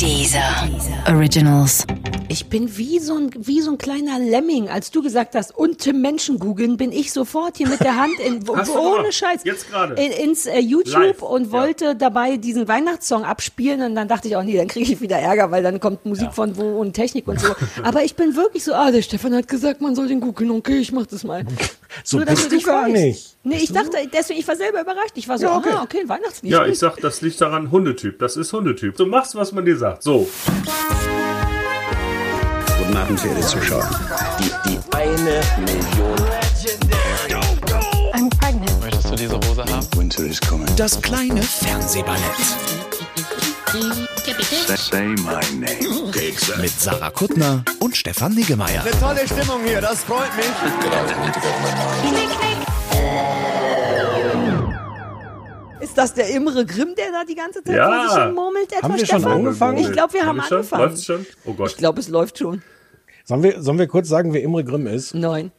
Dieser Originals. Ich bin wie so, ein, wie so ein kleiner Lemming. Als du gesagt hast, und Tim Menschen googeln, bin ich sofort hier mit der Hand in, ohne? Scheiß Jetzt in, ins äh, YouTube Live, und ja. wollte dabei diesen Weihnachtssong abspielen. Und dann dachte ich auch, nee, dann kriege ich wieder Ärger, weil dann kommt Musik von wo und Technik und so. Aber ich bin wirklich so, ah, der Stefan hat gesagt, man soll den googeln. Okay, ich mach das mal. So Nur, bist du du gar weißt. nicht. Nee, ich dachte, deswegen, ich war selber überrascht. Ich war so, Ja, okay. ah, okay, ein Weihnachtslied. Ja, ich sag, das liegt daran, Hundetyp. Das ist Hundetyp. Du machst, was man dir sagt. So. Guten Abend, verehrte Zuschauer. Die, die eine Million. I'm pregnant. Möchtest du diese Hose haben? Winter is coming. Das kleine Fernsehballett Say my name. mit Sarah Kuttner und Stefan Niggemeier. Tolle Stimmung hier, das freut mich. Ist das der Imre Grimm, der da die ganze Zeit Ja. vor sich hin murmelt? Etwa, Haben wir schon Stefan? angefangen? Ich glaube, wir haben, wir schon? angefangen. Läuft's schon? Oh Gott. Ich glaube, es läuft schon. Sollen wir, sollen wir kurz sagen, wer Imre Grimm ist? Kennt,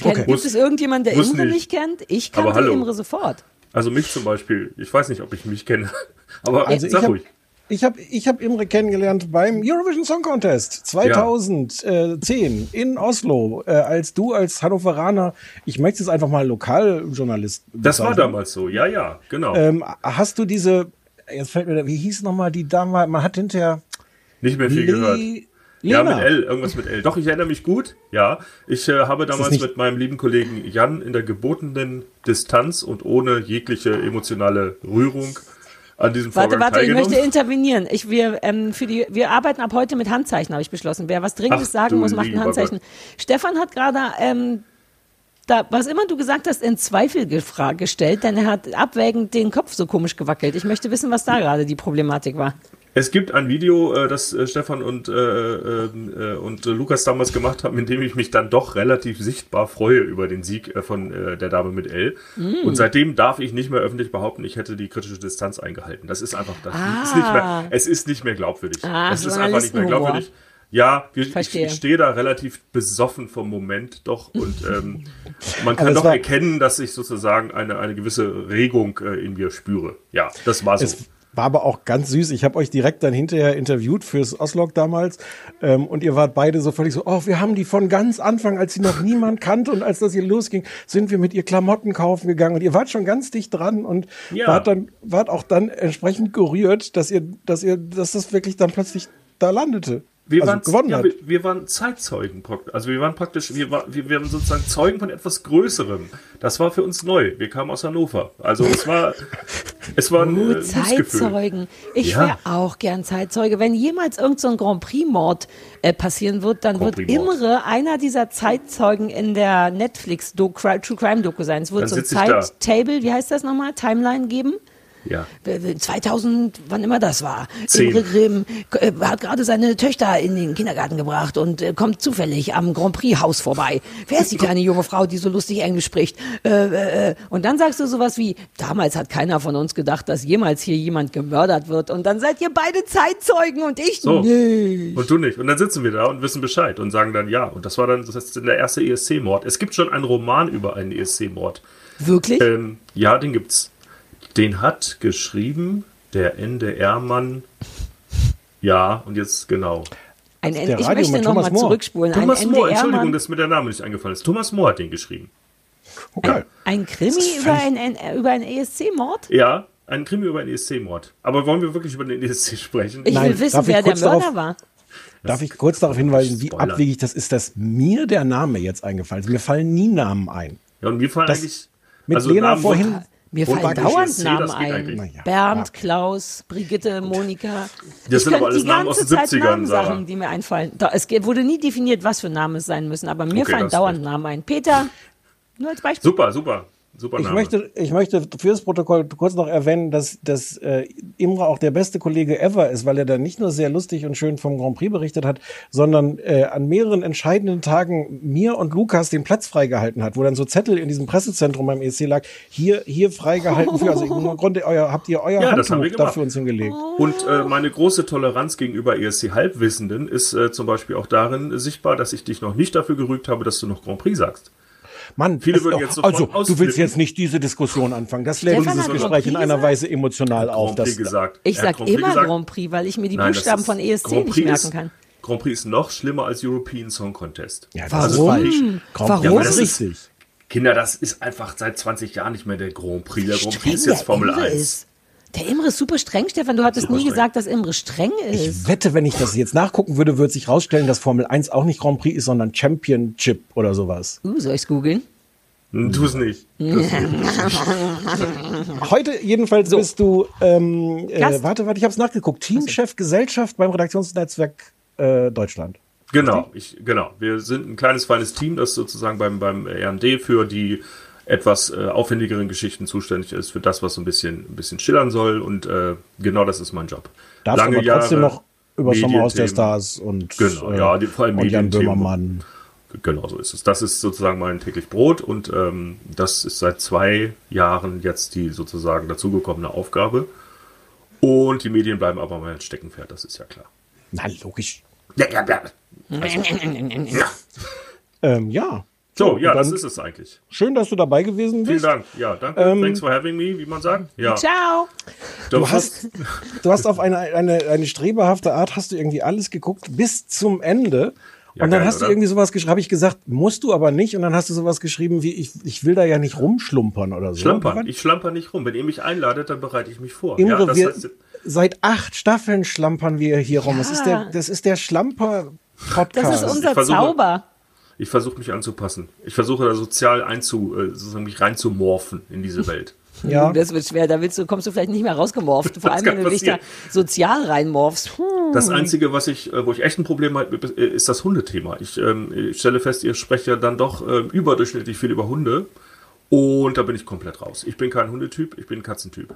Okay. Gibt Muss- es irgendjemand, der Imre nicht. nicht kennt? Ich kannte hallo. Imre sofort. Also mich zum Beispiel. Ich weiß nicht, ob ich mich kenne. Aber Also ich sag habe ruhig. ich hab, ich hab Imre kennengelernt beim Eurovision Song Contest 2010 in Oslo, äh, als du als Hannoveraner, ich möchte es einfach mal Lokaljournalist Das war damals so. Ja, ja, genau. Ähm, hast du diese, jetzt fällt mir, da- wie hieß nochmal die Dame, man hat hinterher nicht mehr viel gehört. Le- Ja, mit L, irgendwas mit L. Doch, ich erinnere mich gut. Ja, ich äh, habe damals mit meinem lieben Kollegen Jan in der gebotenen Distanz und ohne jegliche emotionale Rührung an diesem Warte, Vorgang warte, ich teilgenommen. möchte intervenieren. Ich, wir, ähm, für die, wir arbeiten ab heute mit Handzeichen, habe ich beschlossen. Wer was Dringendes Ach, sagen muss, macht ein Handzeichen. Stefan hat gerade, ähm, da, was immer du gesagt hast, in Zweifel gestellt, denn er hat abwägend den Kopf so komisch gewackelt. Ich möchte wissen, was da gerade die Problematik war. Es gibt ein Video, äh, das äh, Stefan und, äh, äh, äh, und Lukas damals gemacht haben, in dem ich mich dann doch relativ sichtbar freue über den Sieg von der Dame mit L. Mm. Und seitdem darf ich nicht mehr öffentlich behaupten, ich hätte die kritische Distanz eingehalten. Das ist einfach, das Ah. ist nicht mehr, es ist nicht mehr glaubwürdig. Ah, es ist einfach nicht mehr glaubwürdig. Ja, wir, ich, ich stehe da relativ besoffen vom Moment doch und ähm, man kann doch erkennen, dass ich sozusagen eine, eine gewisse Regung äh, in mir spüre. Ja, das war so. Es war aber auch ganz süß. Ich habe euch direkt dann hinterher interviewt fürs Oslog damals. Ähm, und ihr wart beide so völlig so, oh, wir haben die von ganz Anfang, als sie noch niemand kannte und als das hier losging, sind wir mit ihr Klamotten kaufen gegangen. Und ihr wart schon ganz dicht dran und Ja. wart dann, wart auch dann entsprechend gerührt, dass ihr, dass ihr, dass das wirklich dann plötzlich da landete. Wir, also waren, gewonnen ja, hat. wir, wir waren Zeitzeugen. Also wir waren praktisch, wir, war, wir, wir waren sozusagen Zeugen von etwas Größerem. Das war für uns neu. Wir kamen aus Hannover. Also es war, es war ein Uh. Zeitzeugen. Ich Ja. wäre auch gern Zeitzeuge. Wenn jemals irgend so ein Grand Prix-Mord äh, passieren wird, dann Grand wird. Imre einer dieser Zeitzeugen in der Netflix True Crime Doku sein. Es wird Dann so ein. Zeittable, wie heißt das nochmal? Timeline geben. Ja. 2000, wann immer das war. Zehn. Imre Grimm äh, hat gerade seine Töchter in den Kindergarten gebracht und äh, kommt zufällig am Grand Prix Haus vorbei. Wer ist die kleine junge Frau, die so lustig Englisch spricht? Äh, äh, äh. Und dann sagst du sowas wie, damals hat keiner von uns gedacht, dass jemals hier jemand gemördert wird. Und dann seid ihr beide Zeitzeugen und ich So. nicht. Und du nicht. Und dann sitzen wir da und wissen Bescheid und sagen dann ja. Und das war dann, das ist der erste ESC-Mord. Es gibt schon einen Roman über einen ESC-Mord. Wirklich? Ähm, ja, den gibt's. Den hat geschrieben der NDR-Mann. Ja, und jetzt genau. Ein, der ich Radio möchte nochmal zurückspulen. Thomas ein Moore, Entschuldigung, dass mir der Name nicht eingefallen ist. Thomas Moore hat den geschrieben. Geil. ein Krimi ist über einen, über einen ESC-Mord? Ja, ein Krimi über einen ESC-Mord. Aber wollen wir wirklich über den ESC sprechen? Ich Nein, will wissen, wer der Mörder darauf- war. Darf ich kurz darauf hinweisen, wie Spoiler. abwegig das ist, dass mir der Name jetzt eingefallen ist. Mir fallen nie Namen ein. Ja, und mir fallen Das- eigentlich. mit also Lena Namen- vorhin- Mir Und fallen dauernd ESC, Namen ein. Naja, Bernd, ja. Klaus, Brigitte, Monika. Das ich sind aber alles die Namen aus ganze den Zeit 70ern, Namen Sarah. sagen, die mir einfallen. Es wurde nie definiert, was für Namen es sein müssen, aber mir Okay, fallen ist Namen ein. Peter, nur als Beispiel. Super, super. Super Ich möchte, ich möchte fürs Protokoll kurz noch erwähnen, dass, dass äh, Imre auch der beste Kollege ever ist, weil er da nicht nur sehr lustig und schön vom Grand Prix berichtet hat, sondern äh, an mehreren entscheidenden Tagen mir und Lukas den Platz freigehalten hat, wo dann so Zettel in diesem Pressezentrum beim ESC lag, hier, hier freigehalten für, also im Grunde euer, habt ihr euer Ja, das haben wir Handtuch da gemacht. für uns hingelegt. Und äh, meine große Toleranz gegenüber ESC-Halbwissenden ist äh, zum Beispiel auch darin sichtbar, dass ich dich noch nicht dafür gerügt habe, dass du noch Grand Prix sagst. Mann, Viele es- würden jetzt also du willst jetzt nicht diese Diskussion anfangen. Das lädt dieses Gespräch in einer Weise emotional auf. Das, gesagt. Ich sag immer gesagt. Grand Prix, weil ich mir die Buchstaben von ESC Grand nicht merken ist, kann. Grand Prix ist noch schlimmer als European Song Contest. ja, das Warum? ist falsch. Grand Warum? Ja, ist das ist- richtig. Kinder, das ist einfach seit 20 Jahren nicht mehr der Grand Prix. Der Grand Prix ist jetzt Formel Imre 1. Ist. Der Imre ist super streng, Stefan. Du hattest Super nie streng. gesagt, dass Imre streng ist. Ich wette, wenn ich das jetzt nachgucken würde, würde sich rausstellen, dass Formel 1 auch nicht Grand Prix ist, sondern Championship oder sowas. Uh, soll ich's googeln? Hm, Tu es nicht. Heute jedenfalls bist du, ähm, äh, warte, warte, ich habe es nachgeguckt, Teamchef Gesellschaft beim Redaktionsnetzwerk äh, Deutschland. Genau, ich, genau. Wir sind ein kleines, feines Team, das sozusagen beim, beim RD für die etwas äh, aufwendigeren Geschichten zuständig ist, für das, was so ein bisschen, ein bisschen schillern soll. Und äh, genau das ist mein Job. Darfst aber trotzdem noch über Sommerhaus der. Stars und, Genau, äh, ja, die, vor allem und Jan. Böhmermann. Genau so ist es. Das ist sozusagen mein täglich Brot und ähm, das ist seit zwei Jahren jetzt die sozusagen dazugekommene Aufgabe. Und die Medien bleiben aber mein Steckenpferd, das ist ja klar. Na, logisch. Ja, ja, ja. ja. Ähm, ja. So, ja, dann das ist es eigentlich. Schön, dass du dabei gewesen Vielen bist. Dank. Ja, danke. Ähm, Thanks for having me, wie man sagt. Ja. Ciao. Du hast, du hast auf eine, eine, eine strebehafte Art hast du irgendwie alles geguckt bis zum Ende. Ja, und dann geil, hast du oder? irgendwie sowas geschrieben, habe ich gesagt, musst du aber nicht. Und dann hast du sowas geschrieben wie, ich, ich will da ja nicht rumschlumpern oder so. Schlampern. Ich schlamper nicht rum. Wenn ihr mich einladet, dann bereite ich mich vor. Imre, ja, das wir, heißt, seit acht Staffeln schlampern wir hier rum. Das ist der, das ist der Schlamper-Podcast. Das ist unser versuche- Zauber. Ich versuche mich anzupassen. Ich versuche da sozial einzu, äh, sozusagen mich reinzumorphen in diese Welt. Ja. Das wird schwer. Da willst du, kommst du vielleicht nicht mehr rausgemorft. Vor Das allem, wenn du dich da passieren. sozial reinmorfst. Hm. Das Einzige, was ich, äh, wo ich echt ein Problem habe, äh, ist das Hundethema. Ich, ähm, ich stelle fest, ihr sprecht ja dann doch ähm, überdurchschnittlich viel über Hunde. Und da bin ich komplett raus. Ich bin kein Hundetyp, ich bin ein Katzentyp.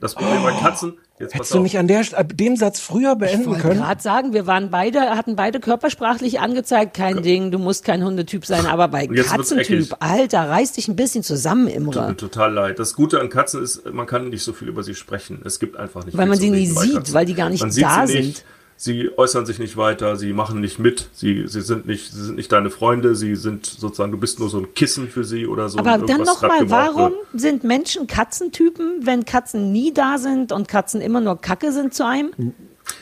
Das Problem bei Katzen, jetzt Hättest du nicht an der, St- den Satz früher Ich beenden wollte können? gerade sagen, wir waren beide, hatten beide körpersprachlich angezeigt, kein Ding, du musst kein Hundetyp sein, aber bei. Katzentyp, Alter, reiß dich ein bisschen zusammen, Imre. Tut mir total leid. Das Gute an Katzen ist, man kann nicht so viel über sie sprechen. Es gibt einfach nicht Weil viel man sie nie sieht, Katzen. weil die gar nicht man da sind. Nicht, sie äußern sich nicht weiter, sie machen nicht mit, sie, sie sind nicht, sie sind nicht deine Freunde, sie sind sozusagen, du bist nur so ein Kissen für sie oder so. Aber dann nochmal, warum wird. sind Menschen Katzentypen, wenn Katzen nie da sind und Katzen immer nur Kacke sind zu einem?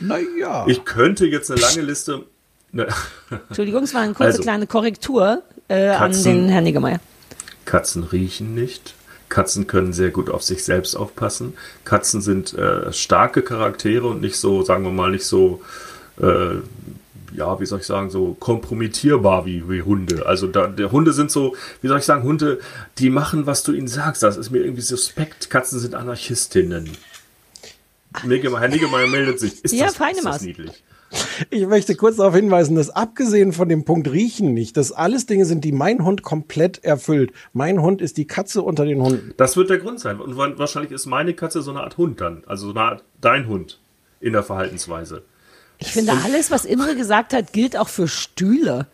Naja. Ich könnte jetzt eine lange Liste. Ne, Entschuldigung, es war eine kurze Also, kleine Korrektur äh, an Katzen- den Herrn Niggemeier. Katzen riechen nicht. Katzen können sehr gut auf sich selbst aufpassen. Katzen sind äh, starke Charaktere und nicht so, sagen wir mal, nicht so, äh, ja, wie soll ich sagen, so kompromittierbar wie, wie Hunde. Also da, der Hunde sind so, wie soll ich sagen, Hunde, die machen, was du ihnen sagst. Das ist mir irgendwie suspekt. Katzen sind Anarchistinnen. Herr Niggemeier meldet sich. Ist Ja, das, feine ist das niedlich? Ich möchte kurz darauf hinweisen, dass abgesehen von dem Punkt Riechen nicht, dass alles Dinge sind, die mein Hund komplett erfüllt. Mein Hund ist die Katze unter den Hunden. Das wird der Grund sein. Und wa- wahrscheinlich ist meine Katze so eine Art Hund dann. Also so eine Art dein Hund in der Verhaltensweise. Ich finde, alles, was Imre gesagt hat, gilt auch für Stühle.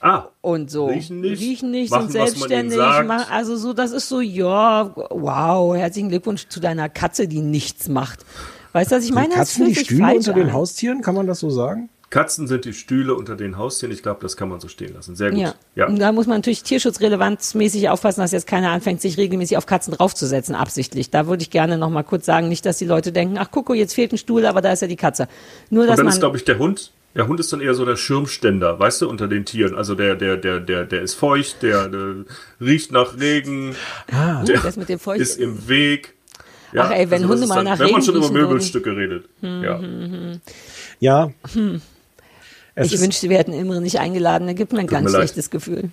Ah, Und so. Riechen nicht, Riechen nicht, machen, sind was man ihnen selbstständig. sagt. Machen, also so, das ist so, ja, wow, herzlichen Glückwunsch zu deiner Katze, die nichts macht. Weißt du, was ich meine? Das Katzen die Stühle unter den an. Haustieren, kann man das so sagen? Katzen sind die Stühle unter den Haustieren. Ich glaube, das kann man so stehen lassen. Sehr gut. Ja. Ja. Und da muss man natürlich tierschutzrelevanzmäßig aufpassen, dass jetzt keiner anfängt, sich regelmäßig auf Katzen draufzusetzen, absichtlich. Da würde ich gerne noch mal kurz sagen, nicht, dass die Leute denken, ach guck, jetzt fehlt ein Stuhl, aber da ist ja die Katze. Nur, Und dass dann man, ist, glaube ich, der Hund. Der Hund ist dann eher so der Schirmständer, weißt du, unter den Tieren. Also der, der, der, der, der ist feucht, der, der riecht nach Regen, uh, der das mit dem Feucht. ist im Weg. Ja, Ach ey, wenn das Hunde mal nach Wenn man schon über riechen würden. Möbelstücke redet. Ja. Ja. Es ich ist, wünschte, wir hätten Imre nicht eingeladen, da gibt mir ein ganz mir leid. schlechtes Gefühl.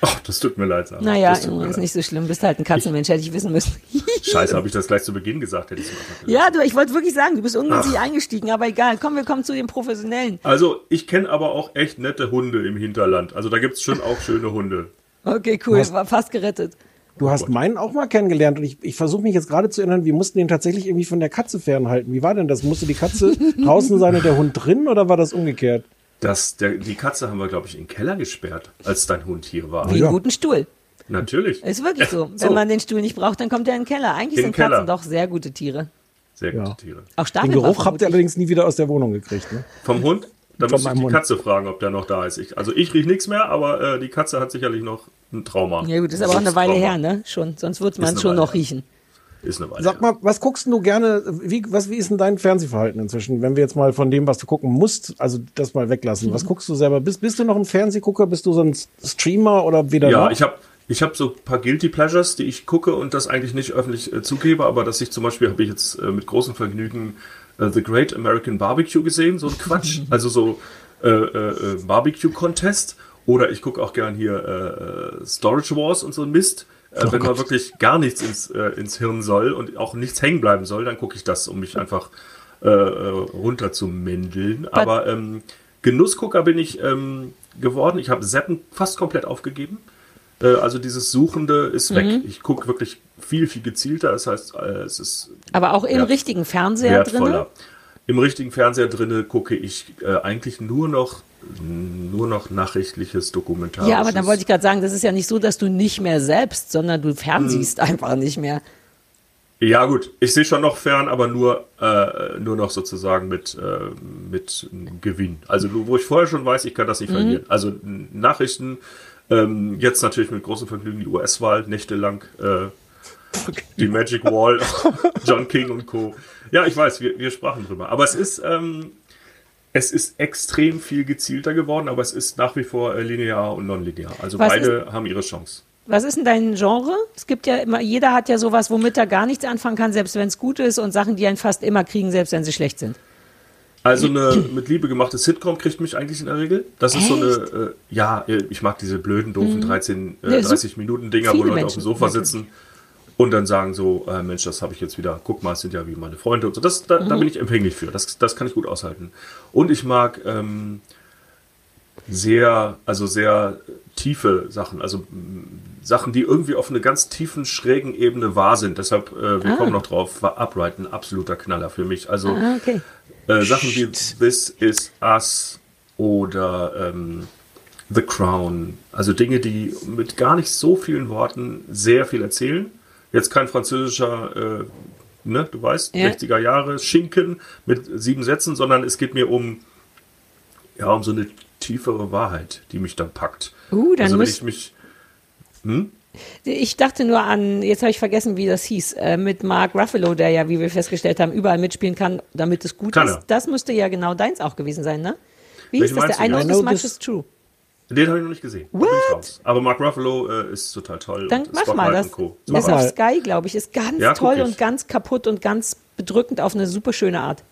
Ach, das tut mir leid. Sarah. Naja, Imre ist leid. nicht so schlimm, bist halt ein Katzenmensch, hätte ich wissen müssen. Scheiße, habe ich das gleich zu Beginn gesagt, hätte ich es ja, du, ich wollte wirklich sagen, du bist ungünstig eingestiegen, aber egal. Komm, wir kommen zu den Professionellen. Also, ich kenne aber auch echt nette Hunde im Hinterland. Also, da gibt's schon auch schöne Hunde. Okay, cool, war fast gerettet. Du hast meinen auch mal kennengelernt und ich, ich versuche mich jetzt gerade zu erinnern, wir mussten den tatsächlich irgendwie von der Katze fernhalten. Wie war denn das? Musste die Katze draußen sein und der Hund drin oder war das umgekehrt? Das, der, die Katze haben wir, glaube ich, in den Keller gesperrt, als dein Hund hier war. Wie ja. einen guten Stuhl. Natürlich. Ist wirklich so. So. Wenn man den Stuhl nicht braucht, dann kommt er in den Keller. Eigentlich In sind den Keller. Katzen doch sehr gute Tiere. Sehr gute Ja. Tiere. Auch Den Stacheln. Geruch habt ihr allerdings nie wieder aus der Wohnung gekriegt. Ne? Vom Hund? Da muss ich die Mund. Katze fragen, ob der noch da ist. Ich, also ich riech nichts mehr, aber äh, die Katze hat sicherlich noch ein Trauma. Ja gut, das ist aber auch eine Weile Trauma. her, ne? Schon, sonst würde man schon Weile noch riechen. Ist eine Weile. Sag mal, was guckst du gerne, wie, was, wie ist denn dein Fernsehverhalten inzwischen, wenn wir jetzt mal von dem, was du gucken musst, also das mal weglassen. Was guckst du selber? Bist, bist du noch ein Fernsehgucker? Bist du so ein Streamer oder weder Ja, noch? ich habe ich hab so ein paar Guilty Pleasures, die ich gucke und das eigentlich nicht öffentlich äh, zugebe, aber dass ich zum Beispiel habe ich jetzt äh, mit großem Vergnügen äh, The Great American Barbecue gesehen, so ein Quatsch, also so äh, äh, äh, Barbecue Contest oder ich gucke auch gern hier äh, Storage Wars und so ein Mist. Äh, wenn mal wirklich gar nichts ins, ins Hirn soll und auch nichts hängen bleiben soll, dann gucke ich das, um mich einfach äh, runter zu mändeln. Aber ähm, Genussgucker bin ich ähm, geworden. Ich habe Seppen fast komplett aufgegeben. Äh, also dieses Suchende ist weg. Mhm. Ich gucke wirklich viel, viel gezielter. Das heißt, äh, es ist Aber auch im Wert- richtigen Fernseher wertvoller. Im richtigen Fernseher drinne gucke ich äh, eigentlich nur noch nur noch nachrichtliches Dokumentarisches. Ja, aber dann wollte ich gerade sagen, das ist ja nicht so, dass du nicht mehr selbst, sondern du Mhm. fernsiehst einfach nicht mehr. Ja gut, ich sehe schon noch fern, aber nur äh, nur noch sozusagen mit äh, mit Gewinn. Also wo ich vorher schon weiß, ich kann das nicht verlieren. Also Nachrichten ähm, jetzt natürlich mit großem Vergnügen die US-Wahl nächtelang. Äh, die Magic Wall, John King und Co. Ja, ich weiß, wir, wir sprachen drüber. Aber es ist, ähm, es ist extrem viel gezielter geworden, aber es ist nach wie vor äh, linear und nonlinear. Also Was beide haben ihre Chance. Was ist denn dein Genre? Es gibt ja immer, jeder hat ja sowas, womit er gar nichts anfangen kann, selbst wenn es gut ist und Sachen, die einen fast immer kriegen, selbst wenn sie schlecht sind. Also eine mit Liebe gemachte Sitcom kriegt mich eigentlich in der Regel. Das ist so eine, äh, ja, äh, ich mag diese blöden, doofen 13, äh, Mhm. So 30 Minuten Dinger, wo Leute auf Menschen. dem Sofa sitzen und dann sagen so, äh, Mensch, das habe ich jetzt wieder, guck mal, es sind ja wie meine Freunde und so. Das, da, Mhm. da bin ich empfänglich für. Das, das kann ich gut aushalten. Und ich mag ähm, sehr, also sehr tiefe Sachen, also m, Sachen, die irgendwie auf einer ganz tiefen, schrägen Ebene wahr sind. Deshalb, äh, wir kommen noch drauf, war Upright ein absoluter Knaller für mich. Also Ah, okay. Äh, Sachen wie This Is Us oder ähm, The Crown. Also Dinge, die mit gar nicht so vielen Worten sehr viel erzählen. Jetzt kein französischer, äh, ne, du weißt, Ja. 60er Jahre Schinken mit sieben Sätzen, sondern es geht mir um, ja, um so eine tiefere Wahrheit, die mich dann packt. Uh, dann also wenn ich mich, Ich dachte nur an, jetzt habe ich vergessen, wie das hieß, äh, mit Mark Ruffalo, der ja, wie wir festgestellt haben, überall mitspielen kann, damit es gut Kann ist. er. Das müsste ja genau deins auch gewesen sein, ne? Wie Welchen hieß das? Der I du? know this much is true. den habe ich noch nicht gesehen. What? Aber Mark Ruffalo äh, ist total toll. Dann und mach mal das. ist auf Sky, glaube ich. Ist ganz Ja, toll und ganz kaputt und ganz bedrückend auf eine super schöne Art.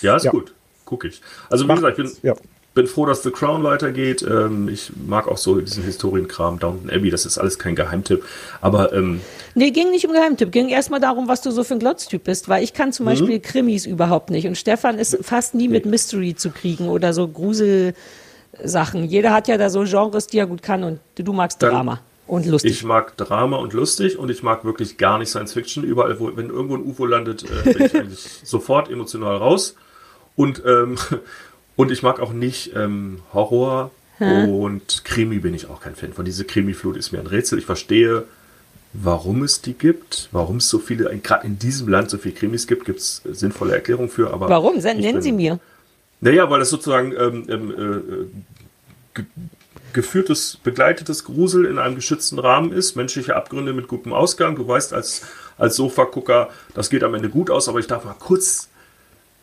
Ja, ist Ja. gut. Guck ich. Also wie gesagt, ich bin, ja. Bin froh, dass The Crown weitergeht. Ähm, ich mag auch so diesen Historienkram, Downton Abbey, das ist alles kein Geheimtipp. Aber ähm, Nee, ging nicht um Geheimtipp. Ging erstmal darum, was du so für ein Glotztyp bist, weil ich kann Mhm. zum Beispiel Krimis überhaupt nicht. Und Stefan ist fast nie mit Mystery zu kriegen oder so Gruselsachen. Jeder hat ja da so Genres, die er gut kann und du magst Dann- Drama und lustig. ich mag Drama und lustig und ich mag wirklich gar nicht Science Fiction. Überall, wo, wenn irgendwo ein UFO landet, äh, bin ich eigentlich sofort emotional raus. Und, ähm, und ich mag auch nicht ähm, Horror und Krimi bin ich auch kein Fan von. Diese Krimi-Flut ist mir ein Rätsel. Ich verstehe, warum es die gibt, warum es so viele, gerade in diesem Land so viele Krimis gibt, gibt es sinnvolle Erklärungen für. Aber Warum? Nennen bin- Sie mir. Naja, weil das sozusagen ähm, ähm, äh, ge geführtes, begleitetes Grusel in einem geschützten Rahmen ist, menschliche Abgründe mit gutem Ausgang. Du weißt als, als Sofagucker, das geht am Ende gut aus, aber ich darf mal kurz,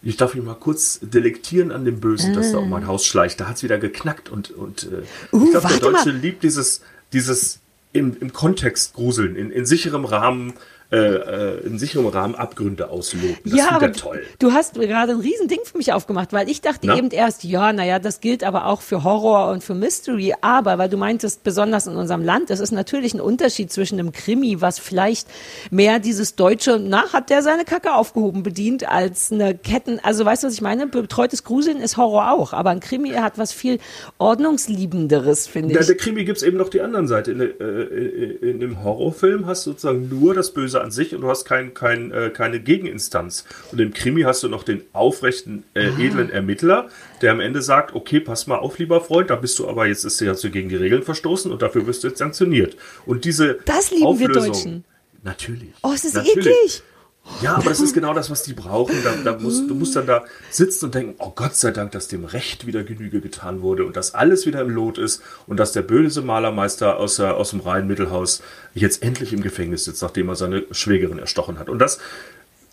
ich darf mich mal kurz delektieren an dem Bösen, das da um mein Haus schleicht. Da hat es wieder geknackt und, und äh, Uh, ich glaube, der Deutsche mal. liebt dieses, dieses im, im Kontext gruseln, in, in sicherem Rahmen, äh, äh, in sicherem Rahmen Abgründe ausloten. Das ja, aber er toll. du hast gerade ein Riesending für mich aufgemacht, weil ich dachte Na? eben erst, ja, naja, das gilt aber auch für Horror und für Mystery, aber weil du meintest, besonders in unserem Land, das ist natürlich ein Unterschied zwischen einem Krimi, was vielleicht mehr dieses deutsche, na, hat der seine Kacke aufgehoben bedient, als eine Ketten, also weißt du, was ich meine? Betreutes Gruseln ist Horror auch, aber ein Krimi hat was viel ordnungsliebenderes, finde Ja, ich. der Krimi gibt es eben noch die anderen Seite. In, der- äh, in, in dem Horrorfilm hast du sozusagen nur das Böse an sich und du hast kein, kein, äh, keine Gegeninstanz. Und im Krimi hast du noch den aufrechten, äh, Ah. edlen Ermittler, der am Ende sagt, okay, pass mal auf, lieber Freund, da bist du aber jetzt ist hast du gegen die Regeln verstoßen und dafür wirst du jetzt sanktioniert. Und diese Das lieben wir Auflösung, Deutschen. Natürlich. Oh, es ist natürlich. eklig. Ja, aber das ist genau das, was die brauchen. Da, da musst, du musst dann da sitzen und denken, oh Gott sei Dank, dass dem Recht wieder Genüge getan wurde und dass alles wieder im Lot ist und dass der böse Malermeister aus, der, aus dem Rhein-Mittelhaus jetzt endlich im Gefängnis sitzt, nachdem er seine Schwägerin erstochen hat. Und das,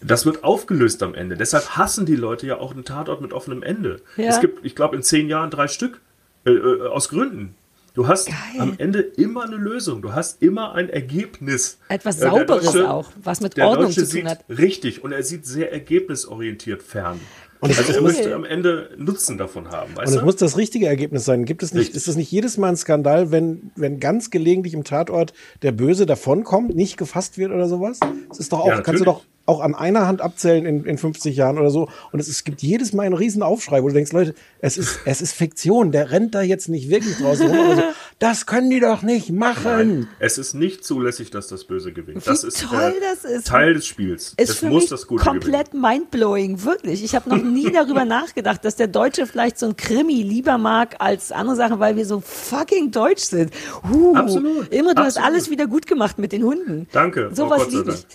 das wird aufgelöst am Ende. Deshalb hassen die Leute ja auch einen Tatort mit offenem Ende. Ja. Es gibt, ich glaube, in zehn Jahren drei Stück. Äh, äh, aus Gründen. Du hast Geil. am Ende immer eine Lösung. Du hast immer ein Ergebnis. Etwas Sauberes auch, was mit Ordnung Deutsche zu tun hat. Richtig. Und er sieht sehr ergebnisorientiert fern. Und also er müsste am Ende Nutzen davon haben. Weißt Und es du? muss das richtige Ergebnis sein. Gibt es nicht, Richtig. ist es nicht jedes Mal ein Skandal, wenn, wenn ganz gelegentlich im Tatort der Böse davonkommt, nicht gefasst wird oder sowas? Das ist doch auch, Ja, kannst du doch auch an einer Hand abzählen in, in 50 Jahren oder so. Und es, es gibt jedes Mal einen riesen Aufschrei, wo du denkst, Leute, es ist, es ist Fiktion, der rennt da jetzt nicht wirklich draußen rum oder so. Das können die doch nicht machen. Nein, es ist nicht zulässig, dass das Böse gewinnt. Wie das ist toll das ist. Teil des Spiels. Ist es für muss mich das Gute komplett gewinnen. mindblowing, wirklich. Ich habe noch nie darüber nachgedacht, dass der Deutsche vielleicht so ein Krimi lieber mag als andere Sachen, weil wir so fucking deutsch sind. Huh. Absolut, Immer, du hast absolut. alles wieder gut gemacht mit den Hunden. Danke, oh Sowas sei liebe ich.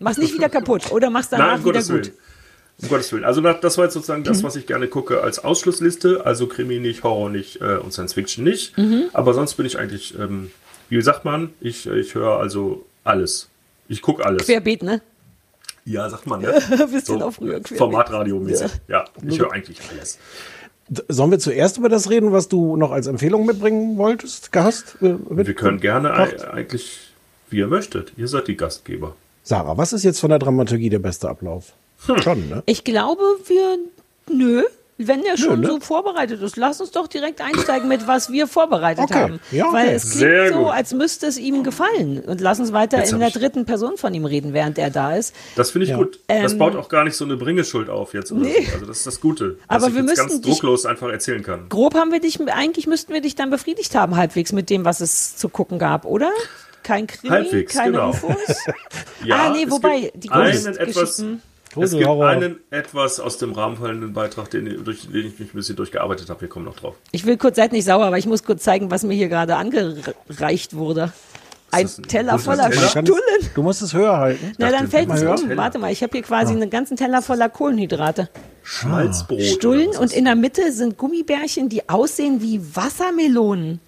Mach's nicht wieder kaputt oder mach's danach Nein, um wieder Gottes gut. Willen. Um Gottes Willen. Also das war jetzt sozusagen Mhm. das, was ich gerne gucke als Ausschlussliste. Also Krimi nicht, Horror nicht äh, und Science Fiction nicht. Mhm. Aber sonst bin ich eigentlich, ähm, wie sagt man, ich, ich höre also alles. Ich gucke alles. Querbeet, ne? Ja, sagt man, ne? Bisschen auch früher querbeet. Formatradio-mäßig. Ja. ich höre eigentlich alles. Sollen wir zuerst über das reden, was du noch als Empfehlung mitbringen wolltest, gehast? äh, mit- Wir können gerne eigentlich, wie ihr möchtet. Ihr seid die Gastgeber. Sarah, was ist jetzt von der Dramaturgie der beste Ablauf? Hm. Schon, ne? Ich glaube, wir, nö, wenn der schon ne? so vorbereitet ist, lass uns doch direkt einsteigen mit, was wir vorbereitet Okay. haben. Ja, okay. Weil es klingt Sehr so, gut. als müsste es ihm gefallen. Und lass uns weiter Jetzt in der ich- dritten Person von ihm reden, während er da ist. Das finde ich Ja. gut. das Ähm, baut auch gar nicht so eine Bringeschuld auf jetzt. Oder Nee. so. Also das ist das Gute. Aber dass ich wir jetzt müssten ganz drucklos einfach erzählen kann. Grob haben wir dich, eigentlich müssten wir dich dann befriedigt haben, halbwegs mit dem, was es zu gucken gab, oder? Kein Krimi, Halbwegs, keine genau. UFOs. Ja, ah, nee, es wobei, gibt die einen etwas, es gibt Gruselhorror. einen etwas aus dem Rahmen fallenden Beitrag, den, durch den ich mich ein bisschen durchgearbeitet habe. Wir kommen noch drauf. Ich will kurz, seid nicht sauer, aber ich muss kurz zeigen, was mir hier gerade angereicht wurde. Ein ein Teller voller Teller? Stullen. Du musst es höher halten. Na, dann fällt es um. Warte mal, ich habe hier quasi einen ganzen Teller voller Kohlenhydrate. Schmalzbrot. Stullen und in der Mitte sind Gummibärchen, die aussehen wie Wassermelonen.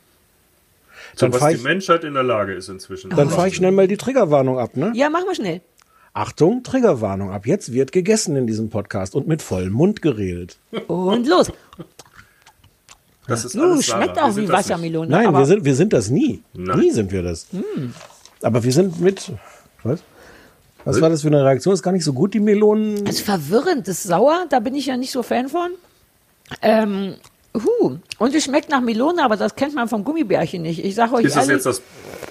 So, Dann was die ich- Menschheit in der Lage ist inzwischen. Dann fahre ich schnell mal die Triggerwarnung ab, ne? Ja, mach mal schnell. Achtung, Triggerwarnung. Ab jetzt wird gegessen in diesem Podcast und mit vollem Mund geredet. Und los. Das ist alles Sarah. schmeckt Wir auch wie. Wassermelone. Nein, aber wir sind, wir sind das nie. Nein. Nie sind wir das. Aber wir sind mit. Was? Was Was? war das für eine Reaktion? Ist gar nicht so gut, die Melonen. Das ist verwirrend, das ist sauer, da bin ich ja nicht so Fan von. Ähm, huh. Und es schmeckt nach Melone, aber das kennt man vom Gummibärchen nicht. Ich sage euch Ist das ehrlich, jetzt das,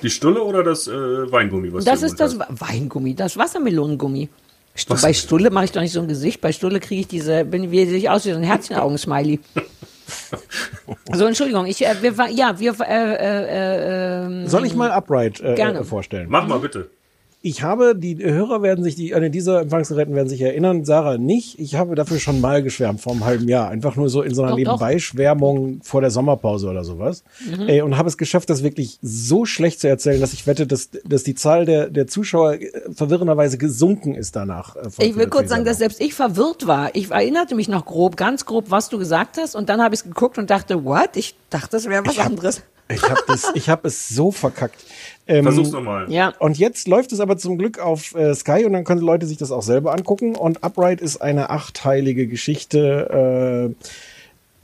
die Stulle oder das äh, Weingummi? Was das ist das hast? Weingummi, das Wassermelonengummi. Stu- Bei. Stulle mache ich doch nicht so ein Gesicht. Bei Stulle kriege ich diese, bin wie sehe ich aus wie so ein Herzchenaugen-Smiley. so, Entschuldigung, ich, äh, wir, ja, wir, äh, äh, äh, Soll ich mal Upright äh, Gerne. äh, vorstellen? Mach mal bitte. Ich habe, die Hörer werden sich, die, äh, diese Empfangsgeräten werden sich erinnern, Sarah nicht. Ich habe dafür schon mal geschwärmt, vor einem halben Jahr. Einfach nur so in so einer Doch, doch. Nebenbeischwärmung vor der Sommerpause oder sowas. Mhm. Ey, und habe es geschafft, das wirklich so schlecht zu erzählen, dass ich wette, dass, dass die Zahl der, der Zuschauer äh, verwirrenderweise gesunken ist danach. äh, Ich will kurz sagen, dass selbst ich verwirrt war. Ich erinnerte mich noch grob, ganz grob, was du gesagt hast. Und dann habe ich es geguckt und dachte, what? Ich dachte, das wäre was anderes. Ich habe das, ich habe es so verkackt. Ähm, Versuch's nochmal. Ja. Und jetzt läuft es aber zum Glück auf äh, Sky und dann können Leute sich das auch selber angucken. Und Upright ist eine achteilige Geschichte, äh,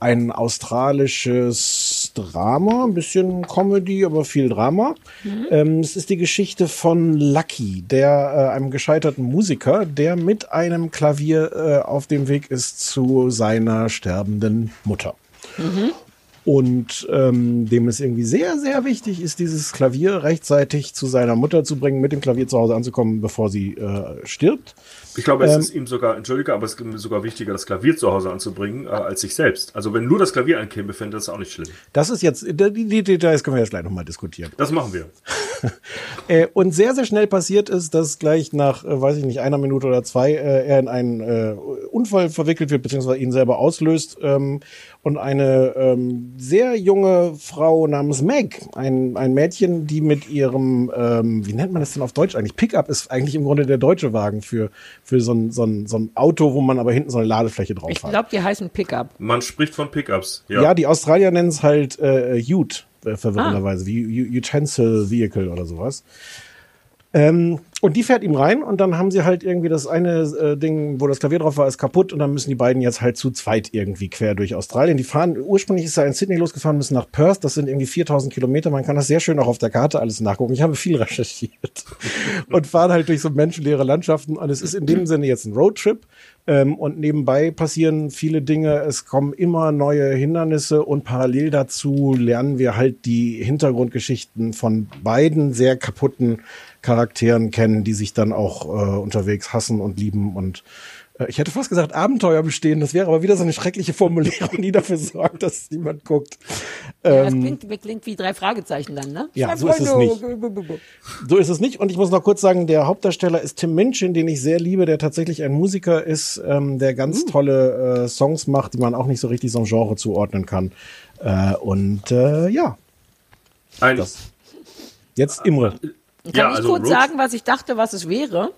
ein australisches Drama, ein bisschen Comedy, aber viel Drama. Ähm, es ist die Geschichte von Lucky, der äh, einem gescheiterten Musiker, der mit einem Klavier äh, auf dem Weg ist zu seiner sterbenden Mutter. Und ähm, dem es irgendwie sehr, sehr wichtig ist, dieses Klavier rechtzeitig zu seiner Mutter zu bringen, mit dem Klavier zu Hause anzukommen, bevor sie äh, stirbt. Ich glaube, es Ähm, ist ihm sogar, entschuldige, aber es ist ihm sogar wichtiger, das Klavier zu Hause anzubringen, äh, als sich selbst. Also wenn nur das Klavier ankäme, fände das auch nicht schlimm. Das ist jetzt, die, die Details können wir jetzt gleich nochmal diskutieren. Das machen wir. äh, und sehr, sehr schnell passiert ist, dass gleich nach, äh, weiß ich nicht, einer Minute oder zwei äh, er in einen äh, Unfall verwickelt wird, beziehungsweise ihn selber auslöst. Ähm, und eine ähm, sehr junge Frau namens Meg, ein, ein Mädchen, die mit ihrem, ähm, wie nennt man das denn auf Deutsch eigentlich? Pickup ist eigentlich im Grunde der deutsche Wagen für, für so, ein, so, ein, so ein Auto, wo man aber hinten so eine Ladefläche drauf Ich hat. glaube, die heißen Pickup. Man spricht von Pickups. Ja. Ja. die Australier nennen es halt äh, Ute, äh, verwirrenderweise, wie U- Utensil Vehicle oder sowas. Ähm, und die fährt ihm rein und dann haben sie halt irgendwie das eine äh, Ding, wo das Klavier drauf war, ist kaputt und dann müssen die beiden jetzt halt zu zweit irgendwie quer durch Australien. Die fahren, ursprünglich ist er in Sydney losgefahren, müssen nach Perth, das sind irgendwie 4000 Kilometer, man kann das sehr schön auch auf der Karte alles nachgucken. Ich habe viel recherchiert und fahren halt durch so menschenleere Landschaften und es ist in dem Sinne jetzt ein Roadtrip ähm, und nebenbei passieren viele Dinge, es kommen immer neue Hindernisse und parallel dazu lernen wir halt die Hintergrundgeschichten von beiden sehr kaputten Charakteren kennen, die sich dann auch äh, unterwegs hassen und lieben und äh, ich hätte fast gesagt Abenteuer bestehen, das wäre aber wieder so eine schreckliche Formulierung, die dafür sorgt, dass niemand guckt. Ja, das Ähm, klingt, klingt wie drei Fragezeichen dann, ne? Ja, so ist es nicht. So ist es nicht. Und ich muss noch kurz sagen, der Hauptdarsteller ist Tim Minchin, den ich sehr liebe, der tatsächlich ein Musiker ist, ähm, der ganz tolle äh, Songs macht, die man auch nicht so richtig so einem Genre zuordnen kann. Äh, und äh, ja, Ein, das. jetzt Imre. Kann ja, ich also kurz Road- sagen, was ich dachte, was es wäre?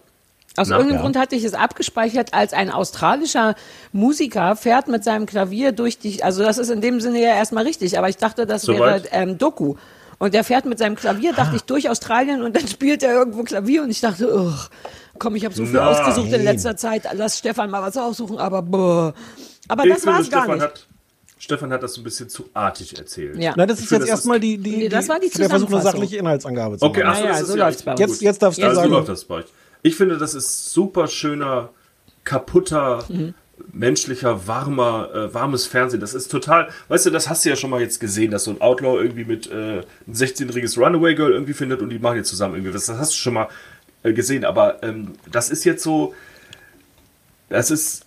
Aus Na, irgendeinem ja. Grund hatte ich es abgespeichert, als ein australischer Musiker fährt mit seinem Klavier durch die, also das ist in dem Sinne ja erstmal richtig, aber ich dachte, das Soweit. wäre ähm, Doku. Und der fährt mit seinem Klavier, dachte ich, durch Australien und dann spielt er irgendwo Klavier und ich dachte, ugh, komm, ich habe so viel Nein. ausgesucht in letzter Zeit, lass Stefan mal was aussuchen, aber boah. Aber ich das finde, war es gar nicht. hat, Stefan hat das ein bisschen zu artig erzählt. Ja. Na, das ist finde, jetzt das erstmal die, die, Nee, das war die der Versuch, eine sachliche Inhaltsangabe zu Okay, machen. ach so, Naja, das ist so ja läuft's bei uns. Jetzt, jetzt darfst du Ja, so sagen, läuft das bei euch. Ich finde, das ist super schöner, kaputter, Mhm. menschlicher, warmer, äh, warmes Fernsehen. Das ist total, weißt du, das hast du ja schon mal jetzt gesehen, dass so ein Outlaw irgendwie mit äh, ein 16-jähriges Runaway Girl irgendwie findet und die machen jetzt zusammen irgendwie. Das, das hast du schon mal äh, gesehen. Aber ähm, das ist jetzt so, das ist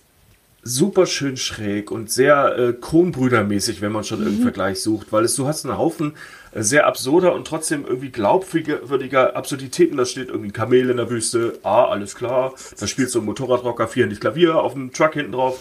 super schön schräg und sehr äh, Kronbrüdermäßig, wenn man schon Mhm. irgendeinen Vergleich sucht, weil es, du hast einen Haufen äh, sehr absurder und trotzdem irgendwie glaubwürdiger Absurditäten. Da steht irgendwie ein Kamel in der Wüste, ah, alles klar. Da spielt so ein Motorradrocker vierendig Klavier auf dem Truck hinten drauf.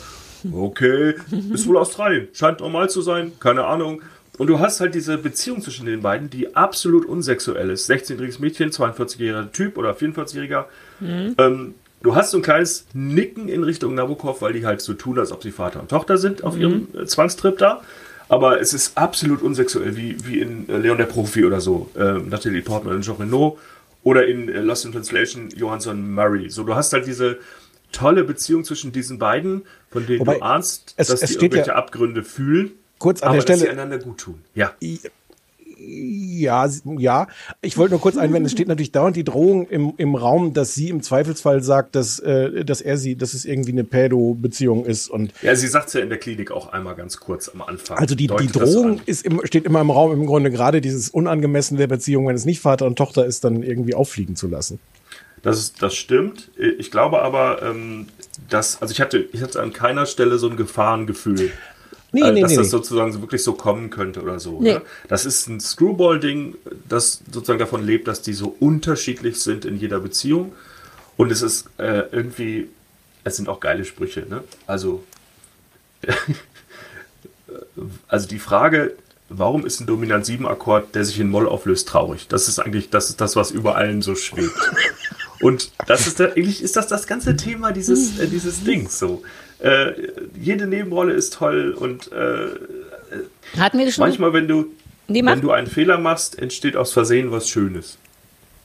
Okay, ist wohl Australien. Scheint normal zu sein, keine Ahnung. Und du hast halt diese Beziehung zwischen den beiden, die absolut unsexuell ist. 16-jähriges Mädchen, 42-jähriger Typ oder 44-jähriger. Ähm, du hast so ein kleines Nicken in Richtung Nabokov, weil die halt so tun, als ob sie Vater und Tochter sind auf ihrem äh, Zwangstrip da. Aber es ist absolut unsexuell, wie, wie in äh, Leon der Profi oder so. Ähm, Natalie Portman und Jean Reno. Oder in äh, Lost in Translation Johansson Murray. So, du hast halt diese tolle Beziehung zwischen diesen beiden, von denen Wobei, du ahnst, es- dass es die steht irgendwelche ja- Abgründe fühlen. Kurz an aber der dass sie Stelle- einander gut tun. Ja. Ja, ja. Ich wollte nur kurz einwenden, es steht natürlich dauernd die Drohung im, im Raum, dass sie im Zweifelsfall sagt, dass, äh, dass er sie, dass es irgendwie eine Pädo-Beziehung ist. Und Ja, sie sagt es ja in der Klinik auch einmal ganz kurz am Anfang. also die, die Drohung ist im, steht immer im Raum, im Grunde gerade dieses Unangemessen der Beziehung, wenn es nicht Vater und Tochter ist, dann irgendwie auffliegen zu lassen. Das, ist, das stimmt. Ich glaube aber, ähm, dass, also ich hatte, ich hatte an keiner Stelle so ein Gefahrengefühl. Nee, äh, nee, dass nee. das sozusagen so wirklich so kommen könnte oder so. Nee. Ne? Das ist ein Screwball-Ding, das sozusagen davon lebt, dass die so unterschiedlich sind in jeder Beziehung. Und es ist äh, irgendwie, es sind auch geile Sprüche. Ne? Also, also die Frage, warum ist ein Dominant 7 Akkord, der sich in Moll auflöst, traurig? Das ist eigentlich, das ist das, was über allen so schwebt. Und das ist da, eigentlich ist das das ganze Thema dieses, äh, dieses Dings so. Äh, jede Nebenrolle ist toll und äh, Hatten wir das schon? manchmal, wenn du, Nee, wenn du einen Fehler machst, entsteht aus Versehen was Schönes.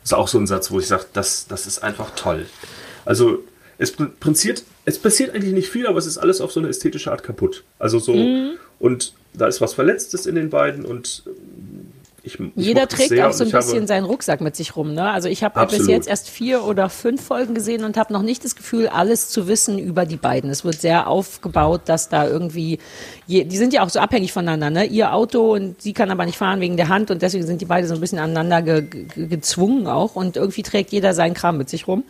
Das ist auch so ein Satz, wo ich sage, das, das ist einfach toll. Also es passiert, es passiert eigentlich nicht viel, aber es ist alles auf so eine ästhetische Art kaputt. Also so, Mhm. und da ist was Verletztes in den beiden und ich, ich Jeder trägt auch so ein ich habe- bisschen seinen Rucksack mit sich rum. Ne? Also ich habe bis jetzt erst vier oder fünf Folgen gesehen und habe noch nicht das Gefühl, alles zu wissen über die beiden. Es wird sehr aufgebaut, dass da irgendwie, je, die sind ja auch so abhängig voneinander. Ne? Ihr Auto und sie kann aber nicht fahren wegen der Hand und deswegen sind die beide so ein bisschen aneinander ge, ge, gezwungen auch und irgendwie trägt jeder seinen Kram mit sich rum.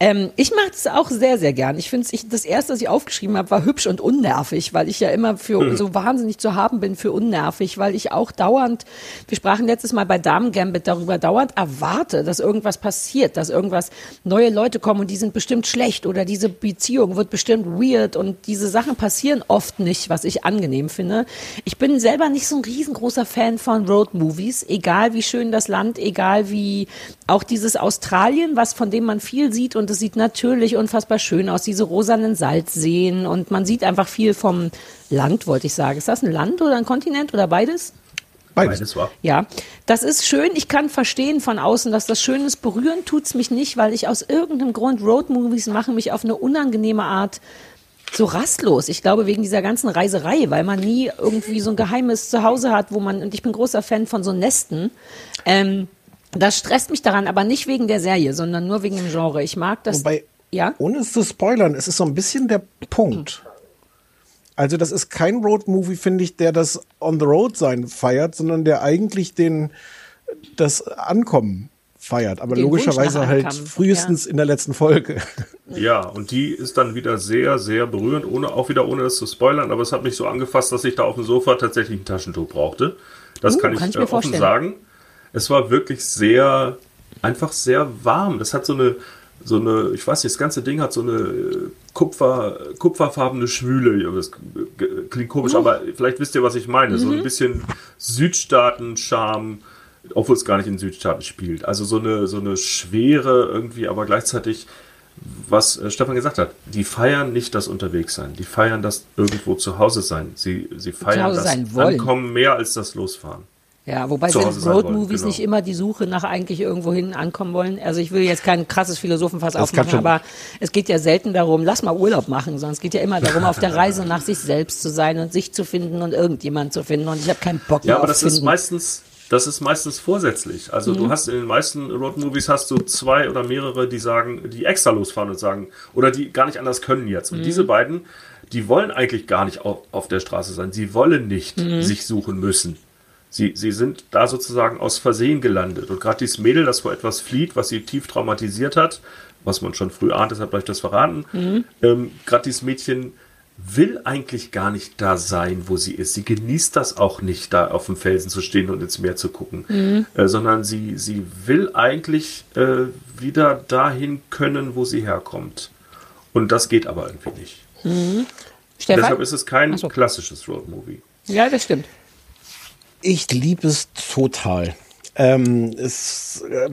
Ähm, ich mache das auch sehr, sehr gern. Ich finde ich, das erste, was ich aufgeschrieben habe, war hübsch und unnervig, weil ich ja immer für so wahnsinnig zu haben bin für unnervig, weil ich auch dauernd, wir sprachen letztes Mal bei Damen Gambit darüber, dauernd erwarte, dass irgendwas passiert, dass irgendwas, neue Leute kommen und die sind bestimmt schlecht oder diese Beziehung wird bestimmt weird und diese Sachen passieren oft nicht, was ich angenehm finde. Ich bin selber nicht so ein riesengroßer Fan von Road-Movies, egal wie schön das Land, egal wie auch dieses Australien, was von dem man viel sieht und es sieht natürlich unfassbar schön aus, diese rosanen Salzseen und man sieht einfach viel vom Land, wollte ich sagen. Ist das ein Land oder ein Kontinent oder beides? Beides. Beides war. Ja, das ist schön. Ich kann verstehen von außen, dass das schön ist. Berühren tut's mich nicht, weil ich aus irgendeinem Grund Roadmovies machen mich auf eine unangenehme Art so rastlos. Ich glaube wegen dieser ganzen Reiserei, weil man nie irgendwie so ein geheimes Zuhause hat, wo man und ich bin großer Fan von so Nesten. Ähm, das stresst mich daran, aber nicht wegen der Serie, sondern nur wegen dem Genre. Ich mag das. Wobei, ja. ohne es zu spoilern, es ist so ein bisschen der Punkt. Also das ist kein Road-Movie, finde ich, der das On the Road sein feiert, sondern der eigentlich den das Ankommen feiert. Aber Den logischerweise halt frühestens in der letzten Folge. Ja, und die ist dann wieder sehr, sehr berührend, ohne, auch wieder ohne das zu spoilern, aber es hat mich so angefasst, dass ich da auf dem Sofa tatsächlich ein Taschentuch brauchte. Das Uh, kann ich, kann ich äh, mir offen vorstellen. sagen. Es war wirklich sehr, einfach sehr warm. Das hat so eine, so eine, ich weiß nicht, das ganze Ding hat so eine äh, Kupfer, kupferfarbene Schwüle. Das g- klingt komisch, Uh. aber vielleicht wisst ihr, was ich meine. Mhm. So ein bisschen Südstaaten-Charme, obwohl es gar nicht in Südstaaten spielt. Also so eine, so eine Schwere irgendwie, aber gleichzeitig, was äh, Stefan gesagt hat, die feiern nicht das Unterwegssein. Die feiern das irgendwo zu Hause sein. Sie, sie feiern das wollen. Ankommen mehr als das Losfahren. Ja, wobei sind Road-Movies genau. nicht immer die Suche nach eigentlich irgendwohin ankommen wollen. Also ich will jetzt kein krasses Philosophenfass Das aufmachen, aber es geht ja selten darum, lass mal Urlaub machen, sondern es geht ja immer darum, auf der Reise nach sich selbst zu sein und sich zu finden und irgendjemand zu finden. Und ich habe keinen Bock mehr Ja, aber das ist finden. meistens, das ist meistens vorsätzlich. Also Mhm. du hast in den meisten Roadmovies hast du zwei oder mehrere, die sagen, die extra losfahren und sagen, oder die gar nicht anders können jetzt. Mhm. Und diese beiden, die wollen eigentlich gar nicht auf, auf der Straße sein. Sie wollen nicht Mhm. sich suchen müssen. Sie, sie sind da sozusagen aus Versehen gelandet. Und gerade dieses Mädel, das vor etwas flieht, was sie tief traumatisiert hat, was man schon früh ahnt, deshalb ich das verraten, Mhm. ähm, gerade dieses Mädchen will eigentlich gar nicht da sein, wo sie ist. Sie genießt das auch nicht, da auf dem Felsen zu stehen und ins Meer zu gucken, äh, sondern sie, sie will eigentlich äh, wieder dahin können, wo sie herkommt. Und das geht aber irgendwie nicht. Stefan? Deshalb ist es kein so. klassisches Roadmovie. ja, das stimmt. Ich liebe es total. Ähm, es äh,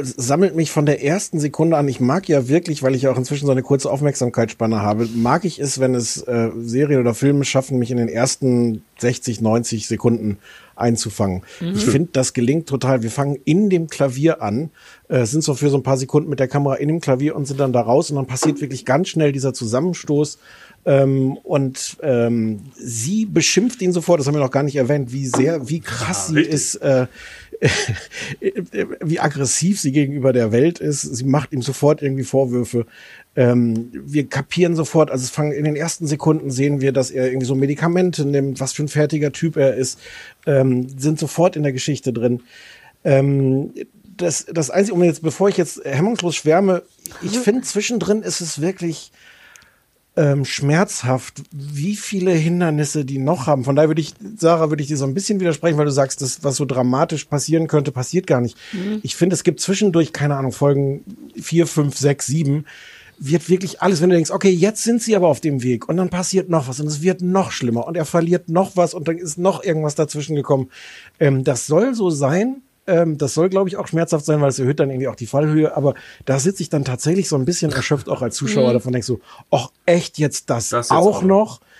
es sammelt mich von der ersten Sekunde an. Ich mag ja wirklich, weil ich auch inzwischen so eine kurze Aufmerksamkeitsspanne habe, mag ich es, wenn es äh, Serien oder Filme schaffen, mich in den ersten 60, 90 Sekunden einzufangen. Ich finde, das gelingt total. Wir fangen in dem Klavier an, äh, sind so für so ein paar Sekunden mit der Kamera in dem Klavier und sind dann da raus und dann passiert wirklich ganz schnell dieser Zusammenstoß. Ähm, und ähm, sie beschimpft ihn sofort, das haben wir noch gar nicht erwähnt, wie sehr, wie krass Ja, sie richtig. ist, äh, wie aggressiv sie gegenüber der Welt ist. Sie macht ihm sofort irgendwie Vorwürfe. Ähm, wir kapieren sofort, also es fangen in den ersten Sekunden sehen wir, dass er irgendwie so Medikamente nimmt, was für ein fertiger Typ er ist, ähm, sind sofort in der Geschichte drin. Ähm, das, das Einzige, um jetzt, bevor ich jetzt hemmungslos schwärme, ich finde zwischendrin ist es wirklich ähm, schmerzhaft, wie viele Hindernisse die noch haben. Von daher würde ich, Sarah, würde ich dir so ein bisschen widersprechen, weil du sagst, das, was so dramatisch passieren könnte, passiert gar nicht. Ich finde, es gibt zwischendurch, keine Ahnung, Folgen vier, fünf, sechs, sieben, wird wirklich alles, wenn du denkst, okay, jetzt sind sie aber auf dem Weg und dann passiert noch was und es wird noch schlimmer und er verliert noch was und dann ist noch irgendwas dazwischen gekommen. Ähm, das soll so sein. Ähm, das soll, glaube ich, auch schmerzhaft sein, weil es erhöht dann irgendwie auch die Fallhöhe. Aber da sitze ich dann tatsächlich so ein bisschen erschöpft auch als Zuschauer davon, denkst so, ach, echt jetzt das, Das jetzt auch auch noch?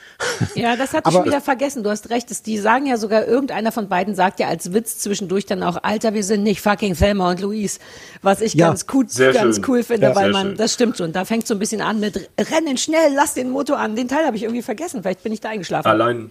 Ja, das hatte ich schon wieder vergessen. Du hast recht. Die sagen ja sogar, irgendeiner von beiden sagt ja als Witz zwischendurch dann auch, Alter, wir sind nicht fucking Thelma und Louise. Was ich Ja, ganz, cool, sehr ganz schön. cool finde, Ja, weil man, schön. das stimmt schon. Da fängt so ein bisschen an mit Rennen schnell, lass den Motor an. Den Teil habe ich irgendwie vergessen. Vielleicht bin ich da eingeschlafen. Allein,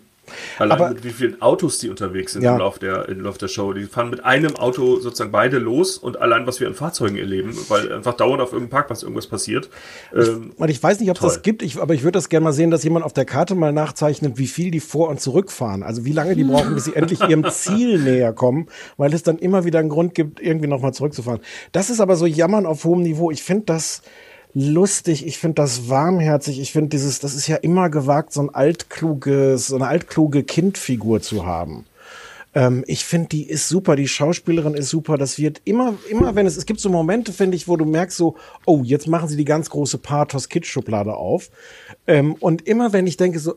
allein Aber- mit wie vielen Autos die unterwegs sind Ja. im, Lauf der, im Lauf der Show. Die fahren mit einem Auto sozusagen beide los und allein, was wir an Fahrzeugen erleben, weil einfach dauernd auf irgendeinem Parkplatz irgendwas passiert. Ähm, Und ich weiß nicht, ob es das gibt, ich, aber ich würde das gerne mal sehen, dass jemand auf der Karte mal nachzeichnet, wie viel die vor- und zurückfahren. Also wie lange die brauchen, bis sie endlich ihrem Ziel näher kommen, weil es dann immer wieder einen Grund gibt, irgendwie nochmal zurückzufahren. Das ist aber so Jammern auf hohem Niveau. Ich finde das lustig, ich finde das warmherzig, ich finde dieses, das ist ja immer gewagt, so ein altkluges, so eine altkluge Kindfigur zu haben. Ähm, ich finde, die ist super, die Schauspielerin ist super. Das wird immer, immer, wenn es, es gibt so Momente, finde ich, wo du merkst so, oh, jetzt machen sie die ganz große Pathos-Kitsch-Schublade auf. Ähm, und immer, wenn ich denke so,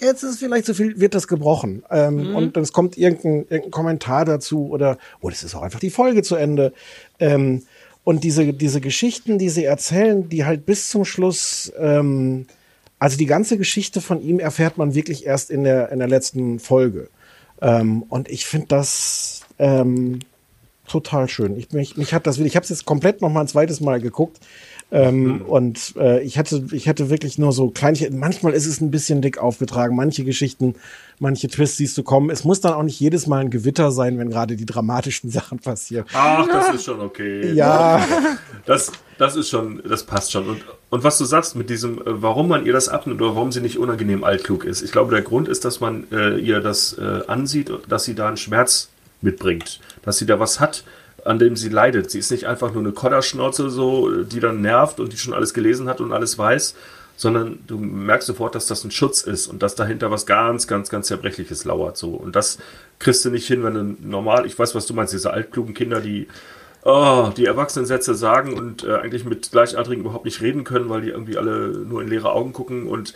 jetzt ist vielleicht zu viel, wird das gebrochen. Ähm, Und es kommt irgendein, irgendein Kommentar dazu oder, oh, das ist auch einfach die Folge zu Ende. Ähm, und diese, diese Geschichten, die sie erzählen, die halt bis zum Schluss, ähm, also die ganze Geschichte von ihm erfährt man wirklich erst in der, in der letzten Folge. Ähm, und ich finde das ähm, total schön. Ich, mich, mich hat das, ich habe es jetzt komplett noch mal ein zweites Mal geguckt. Ähm, Und äh, ich hatte, ich hatte wirklich nur so kleinche, manchmal ist es ein bisschen dick aufgetragen, manche Geschichten, manche Twists siehst du kommen. Es muss dann auch nicht jedes Mal ein Gewitter sein, wenn gerade die dramatischen Sachen passieren. Ach, das ist schon okay. Ja. Das, das ist schon, das passt schon. Und, und was du sagst mit diesem, äh, warum man ihr das abnimmt oder warum sie nicht unangenehm altklug ist. Ich glaube, der Grund ist, dass man äh, ihr das äh, ansieht, dass sie da einen Schmerz mitbringt, dass sie da was hat, an dem sie leidet. Sie ist nicht einfach nur eine Kodderschnauze, so, die dann nervt und die schon alles gelesen hat und alles weiß, sondern du merkst sofort, dass das ein Schutz ist und dass dahinter was ganz, ganz, ganz Zerbrechliches lauert. So. Und das kriegst du nicht hin, wenn du normal, ich weiß, was du meinst, diese altklugen Kinder, die oh, die Erwachsenensätze sagen und äh, eigentlich mit Gleichaltrigen überhaupt nicht reden können, weil die irgendwie alle nur in leere Augen gucken und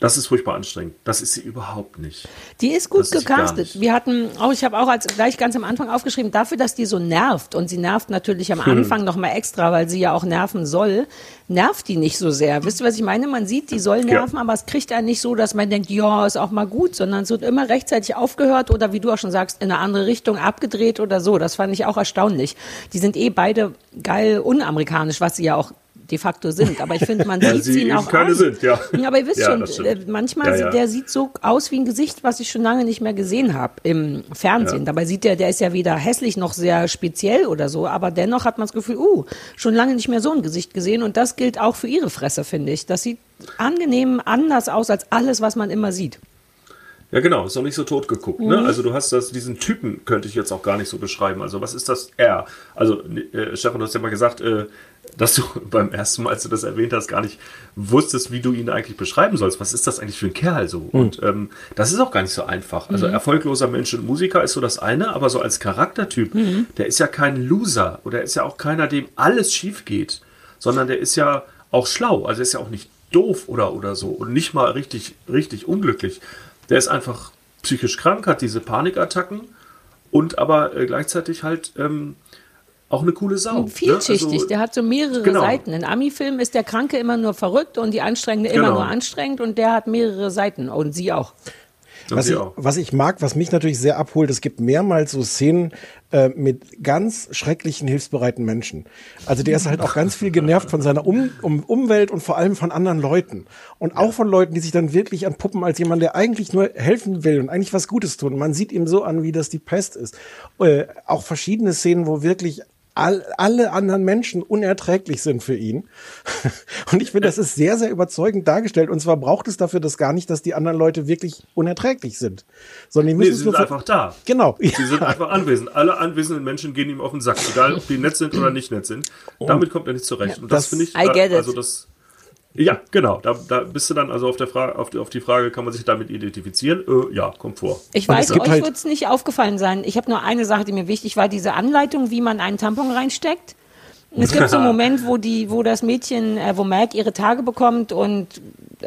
das ist furchtbar anstrengend. Das ist sie überhaupt nicht. Die ist gut Das gecastet. Wir hatten auch, ich habe auch als gleich ganz am Anfang aufgeschrieben, dafür, dass die so nervt und sie nervt natürlich am Hm. Anfang noch mal extra, weil sie ja auch nerven soll, nervt die nicht so sehr. Wisst ihr, was ich meine? Man sieht, die soll nerven, aber es kriegt einen nicht so, dass man denkt, ja, ist auch mal gut, sondern es wird immer rechtzeitig aufgehört oder wie du auch schon sagst, in eine andere Richtung abgedreht oder so. Das fand ich auch erstaunlich. Die sind eh beide geil unamerikanisch, was sie ja auch de facto sind. Aber ich finde, man sieht sie eben auch keine an. sind, ja. Aber ihr wisst Ja, schon, äh, manchmal Ja, der sieht so aus wie ein Gesicht, was ich schon lange nicht mehr gesehen habe im Fernsehen. Dabei sieht der, der ist ja weder hässlich noch sehr speziell oder so, aber dennoch hat man das Gefühl, uh, schon lange nicht mehr so ein Gesicht gesehen und das gilt auch für ihre Fresse, finde ich. Das sieht angenehm anders aus als alles, was man immer sieht. Ja, genau, ist noch nicht so tot geguckt. Mhm. Ne? Also du hast das, diesen Typen könnte ich jetzt auch gar nicht so beschreiben. Also was ist das R? Also äh, Stefan, du hast ja mal gesagt, äh, dass du beim ersten Mal, als du das erwähnt hast, gar nicht wusstest, wie du ihn eigentlich beschreiben sollst. Was ist das eigentlich für ein Kerl so? Und ähm, das ist auch gar nicht so einfach. Also erfolgloser Mensch und Musiker ist so das eine, aber so als Charaktertyp, der ist ja kein Loser oder ist ja auch keiner, dem alles schief geht, sondern der ist ja auch schlau. Also er ist ja auch nicht doof oder, oder so und nicht mal richtig, richtig unglücklich. Der ist einfach psychisch krank, hat diese Panikattacken und aber äh, gleichzeitig halt ähm, auch eine coole Sau. Und vielschichtig, Ne? Also, der hat so mehrere Genau. Seiten. In Ami-Filmen ist der Kranke immer nur verrückt und die Anstrengende immer Genau. nur anstrengend und der hat mehrere Seiten und sie auch. und Was sie ich, auch. was ich mag, was mich natürlich sehr abholt, es gibt mehrmals so Szenen äh, mit ganz schrecklichen, hilfsbereiten Menschen. Also der ist halt auch ganz viel genervt von seiner um, um, Umwelt und vor allem von anderen Leuten. Und auch von Leuten, die sich dann wirklich anpuppen als jemand, der eigentlich nur helfen will und eigentlich was Gutes tun. Man sieht ihm so an, wie das die Pest ist. Äh, auch verschiedene Szenen, wo wirklich all, alle anderen Menschen unerträglich sind für ihn. Und ich finde, das ist sehr, sehr überzeugend dargestellt. Und zwar braucht es dafür das gar nicht, dass die anderen Leute wirklich unerträglich sind. Sondern die Nee, müssen sie es nur sind einfach da. Genau. Sie sind einfach anwesend. Alle anwesenden Menschen gehen ihm auf den Sack, egal ob die nett sind oder nicht nett sind. Damit kommt er nicht zurecht. Und das, Das- finde ich, it. also das, ja, genau. Da, da bist du dann also auf der Frage, auf die, auf die Frage, kann man sich damit identifizieren? Äh, ja, kommt vor. Ich weiß, euch halt- wird es nicht aufgefallen sein. Ich habe nur eine Sache, die mir wichtig war, diese Anleitung, wie man einen Tampon reinsteckt. Es gibt so einen Moment, wo die, wo das Mädchen, äh, wo Mac ihre Tage bekommt und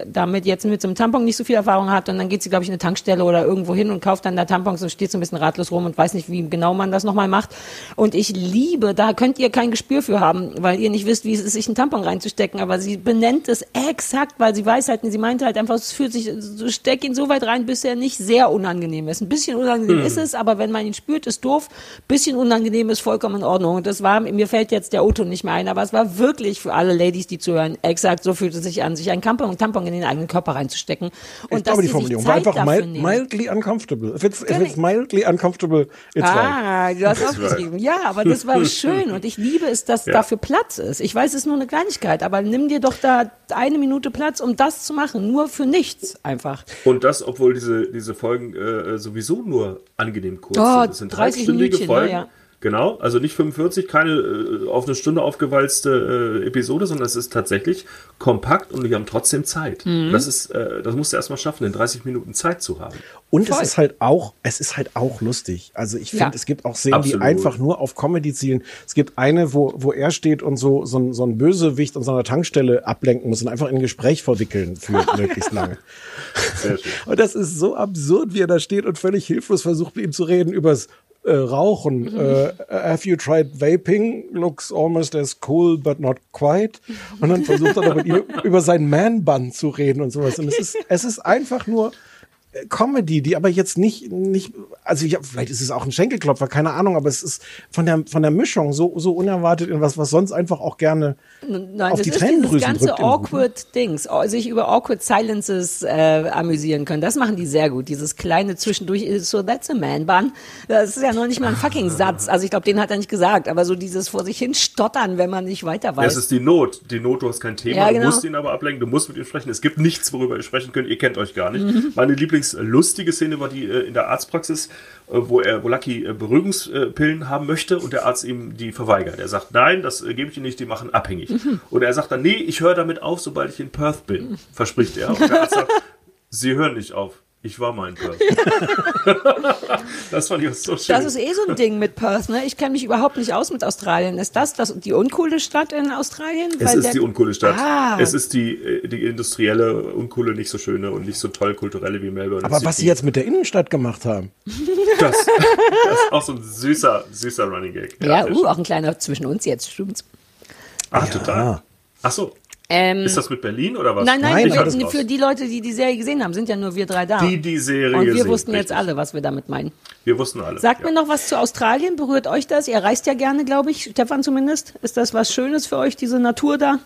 damit jetzt mit so einem Tampon nicht so viel Erfahrung hat und dann geht sie, glaube ich, in eine Tankstelle oder irgendwo hin und kauft dann da Tampons und steht so ein bisschen ratlos rum und weiß nicht, wie genau man das nochmal macht. Und ich liebe, da könnt ihr kein Gespür für haben, weil ihr nicht wisst, wie es ist, sich einen Tampon reinzustecken, aber sie benennt es exakt, weil sie weiß halt, sie meinte halt einfach, es fühlt sich, so steck ihn so weit rein, bis er nicht sehr unangenehm ist. Ein bisschen unangenehm ist es, aber wenn man ihn spürt, ist doof. Bisschen unangenehm ist vollkommen in Ordnung. Und das war, mir fällt jetzt der Otto nicht mehr ein, aber es war wirklich für alle Ladies, die zuhören, exakt so fühlt es sich an, sich einen Tampon, Tampon in den eigenen Körper reinzustecken. Und ich glaube, die Formulierung war einfach mild, mildly uncomfortable. If it's, if it's mildly uncomfortable, it's right. Ah, du hast aufgeschrieben. Ja, aber das war schön und ich liebe es, dass Ja. dafür Platz ist. Ich weiß, es ist nur eine Kleinigkeit, aber nimm dir doch da eine Minute Platz, um das zu machen. Nur für nichts einfach. Und das, obwohl diese, diese Folgen äh, sowieso nur angenehm kurz Oh, sind. Das sind 30 halbstündige Minütchen, Folgen. ja. Genau, also nicht 45, keine äh, auf eine Stunde aufgewalzte äh, Episode, sondern es ist tatsächlich kompakt und die haben trotzdem Zeit. Mhm. Das ist, äh, das musst du erstmal schaffen, in 30 Minuten Zeit zu haben. Und Voll. es ist halt auch, es ist halt auch lustig. Also ich finde, Ja. es gibt auch Szenen, die Absolut. einfach nur auf Comedy zielen. Es gibt eine, wo, wo er steht und so, so, ein, so ein Bösewicht an so einer Tankstelle ablenken muss und einfach in ein Gespräch verwickeln für möglichst lange. Sehr schön. Und das ist so absurd, wie er da steht und völlig hilflos versucht, mit ihm zu reden übers äh, Rauchen. Äh, have you tried vaping? Looks almost as cool, but not quite. Und dann versucht er noch mit ihm über sein Man-Bun zu reden und sowas. Und es ist, es ist einfach nur Comedy, die aber jetzt nicht, nicht, also ja, vielleicht ist es auch ein Schenkelklopfer, keine Ahnung, aber es ist von der, von der Mischung so, so unerwartet in was, was sonst einfach auch gerne Nein, auf das die ganze drückt. im Guten. awkward Dings, oh, sich über awkward silences äh, amüsieren können. Das machen die sehr gut. Dieses kleine zwischendurch, ist so that's a man bun. Das ist ja noch nicht mal ein fucking Satz. Also ich glaube, den hat er nicht gesagt, aber so dieses vor sich hin stottern, wenn man nicht weiter weiß. ist die Not. Die Not, du hast kein Thema, Ja, genau. du musst ihn aber ablenken, du musst mit ihm sprechen. Es gibt nichts, worüber ihr sprechen könnt, ihr kennt euch gar nicht. Mhm. Meine lieblingslustige Szene war die äh, in der Arztpraxis, äh, wo er, wo Lucky äh, Beruhigungspillen haben möchte und der Arzt ihm die verweigert. Er sagt, nein, das gebe ich dir nicht, die machen abhängig. Mhm. Und er sagt dann, nee, ich höre damit auf, sobald ich in Perth bin, verspricht er. Und der Arzt sagt, sie hören nicht auf. Ich war mal in Perth. das fand ich auch so schön. Das ist eh so ein Ding mit Perth, ne? Ich kenne mich überhaupt nicht aus mit Australien. Ist das, das die uncoole Stadt in Australien? Es Weil ist die uncoole Stadt. Ah. Es ist die, äh, die industrielle, uncoole, nicht so schöne und nicht so toll kulturelle wie Melbourne. Aber was sie jetzt mit der Innenstadt gemacht haben. Das, das ist auch so ein süßer, süßer Running Gag. Ja, sehr uh, auch ein kleiner zwischen uns jetzt, stimmt's. Ah, total. Ach so. Ähm, Ist das mit Berlin oder was? nein, nein, Nein, für, für die Leute, die die Serie gesehen haben, sind ja nur wir drei da. Die die Serie Und wir gesehen, wussten jetzt richtig. alle, was wir damit meinen. Wir wussten alle. Sagt ja. mir noch was zu Australien. Berührt euch das? Ihr reist ja gerne, glaube ich. Stefan zumindest. Ist das was Schönes für euch, diese Natur da?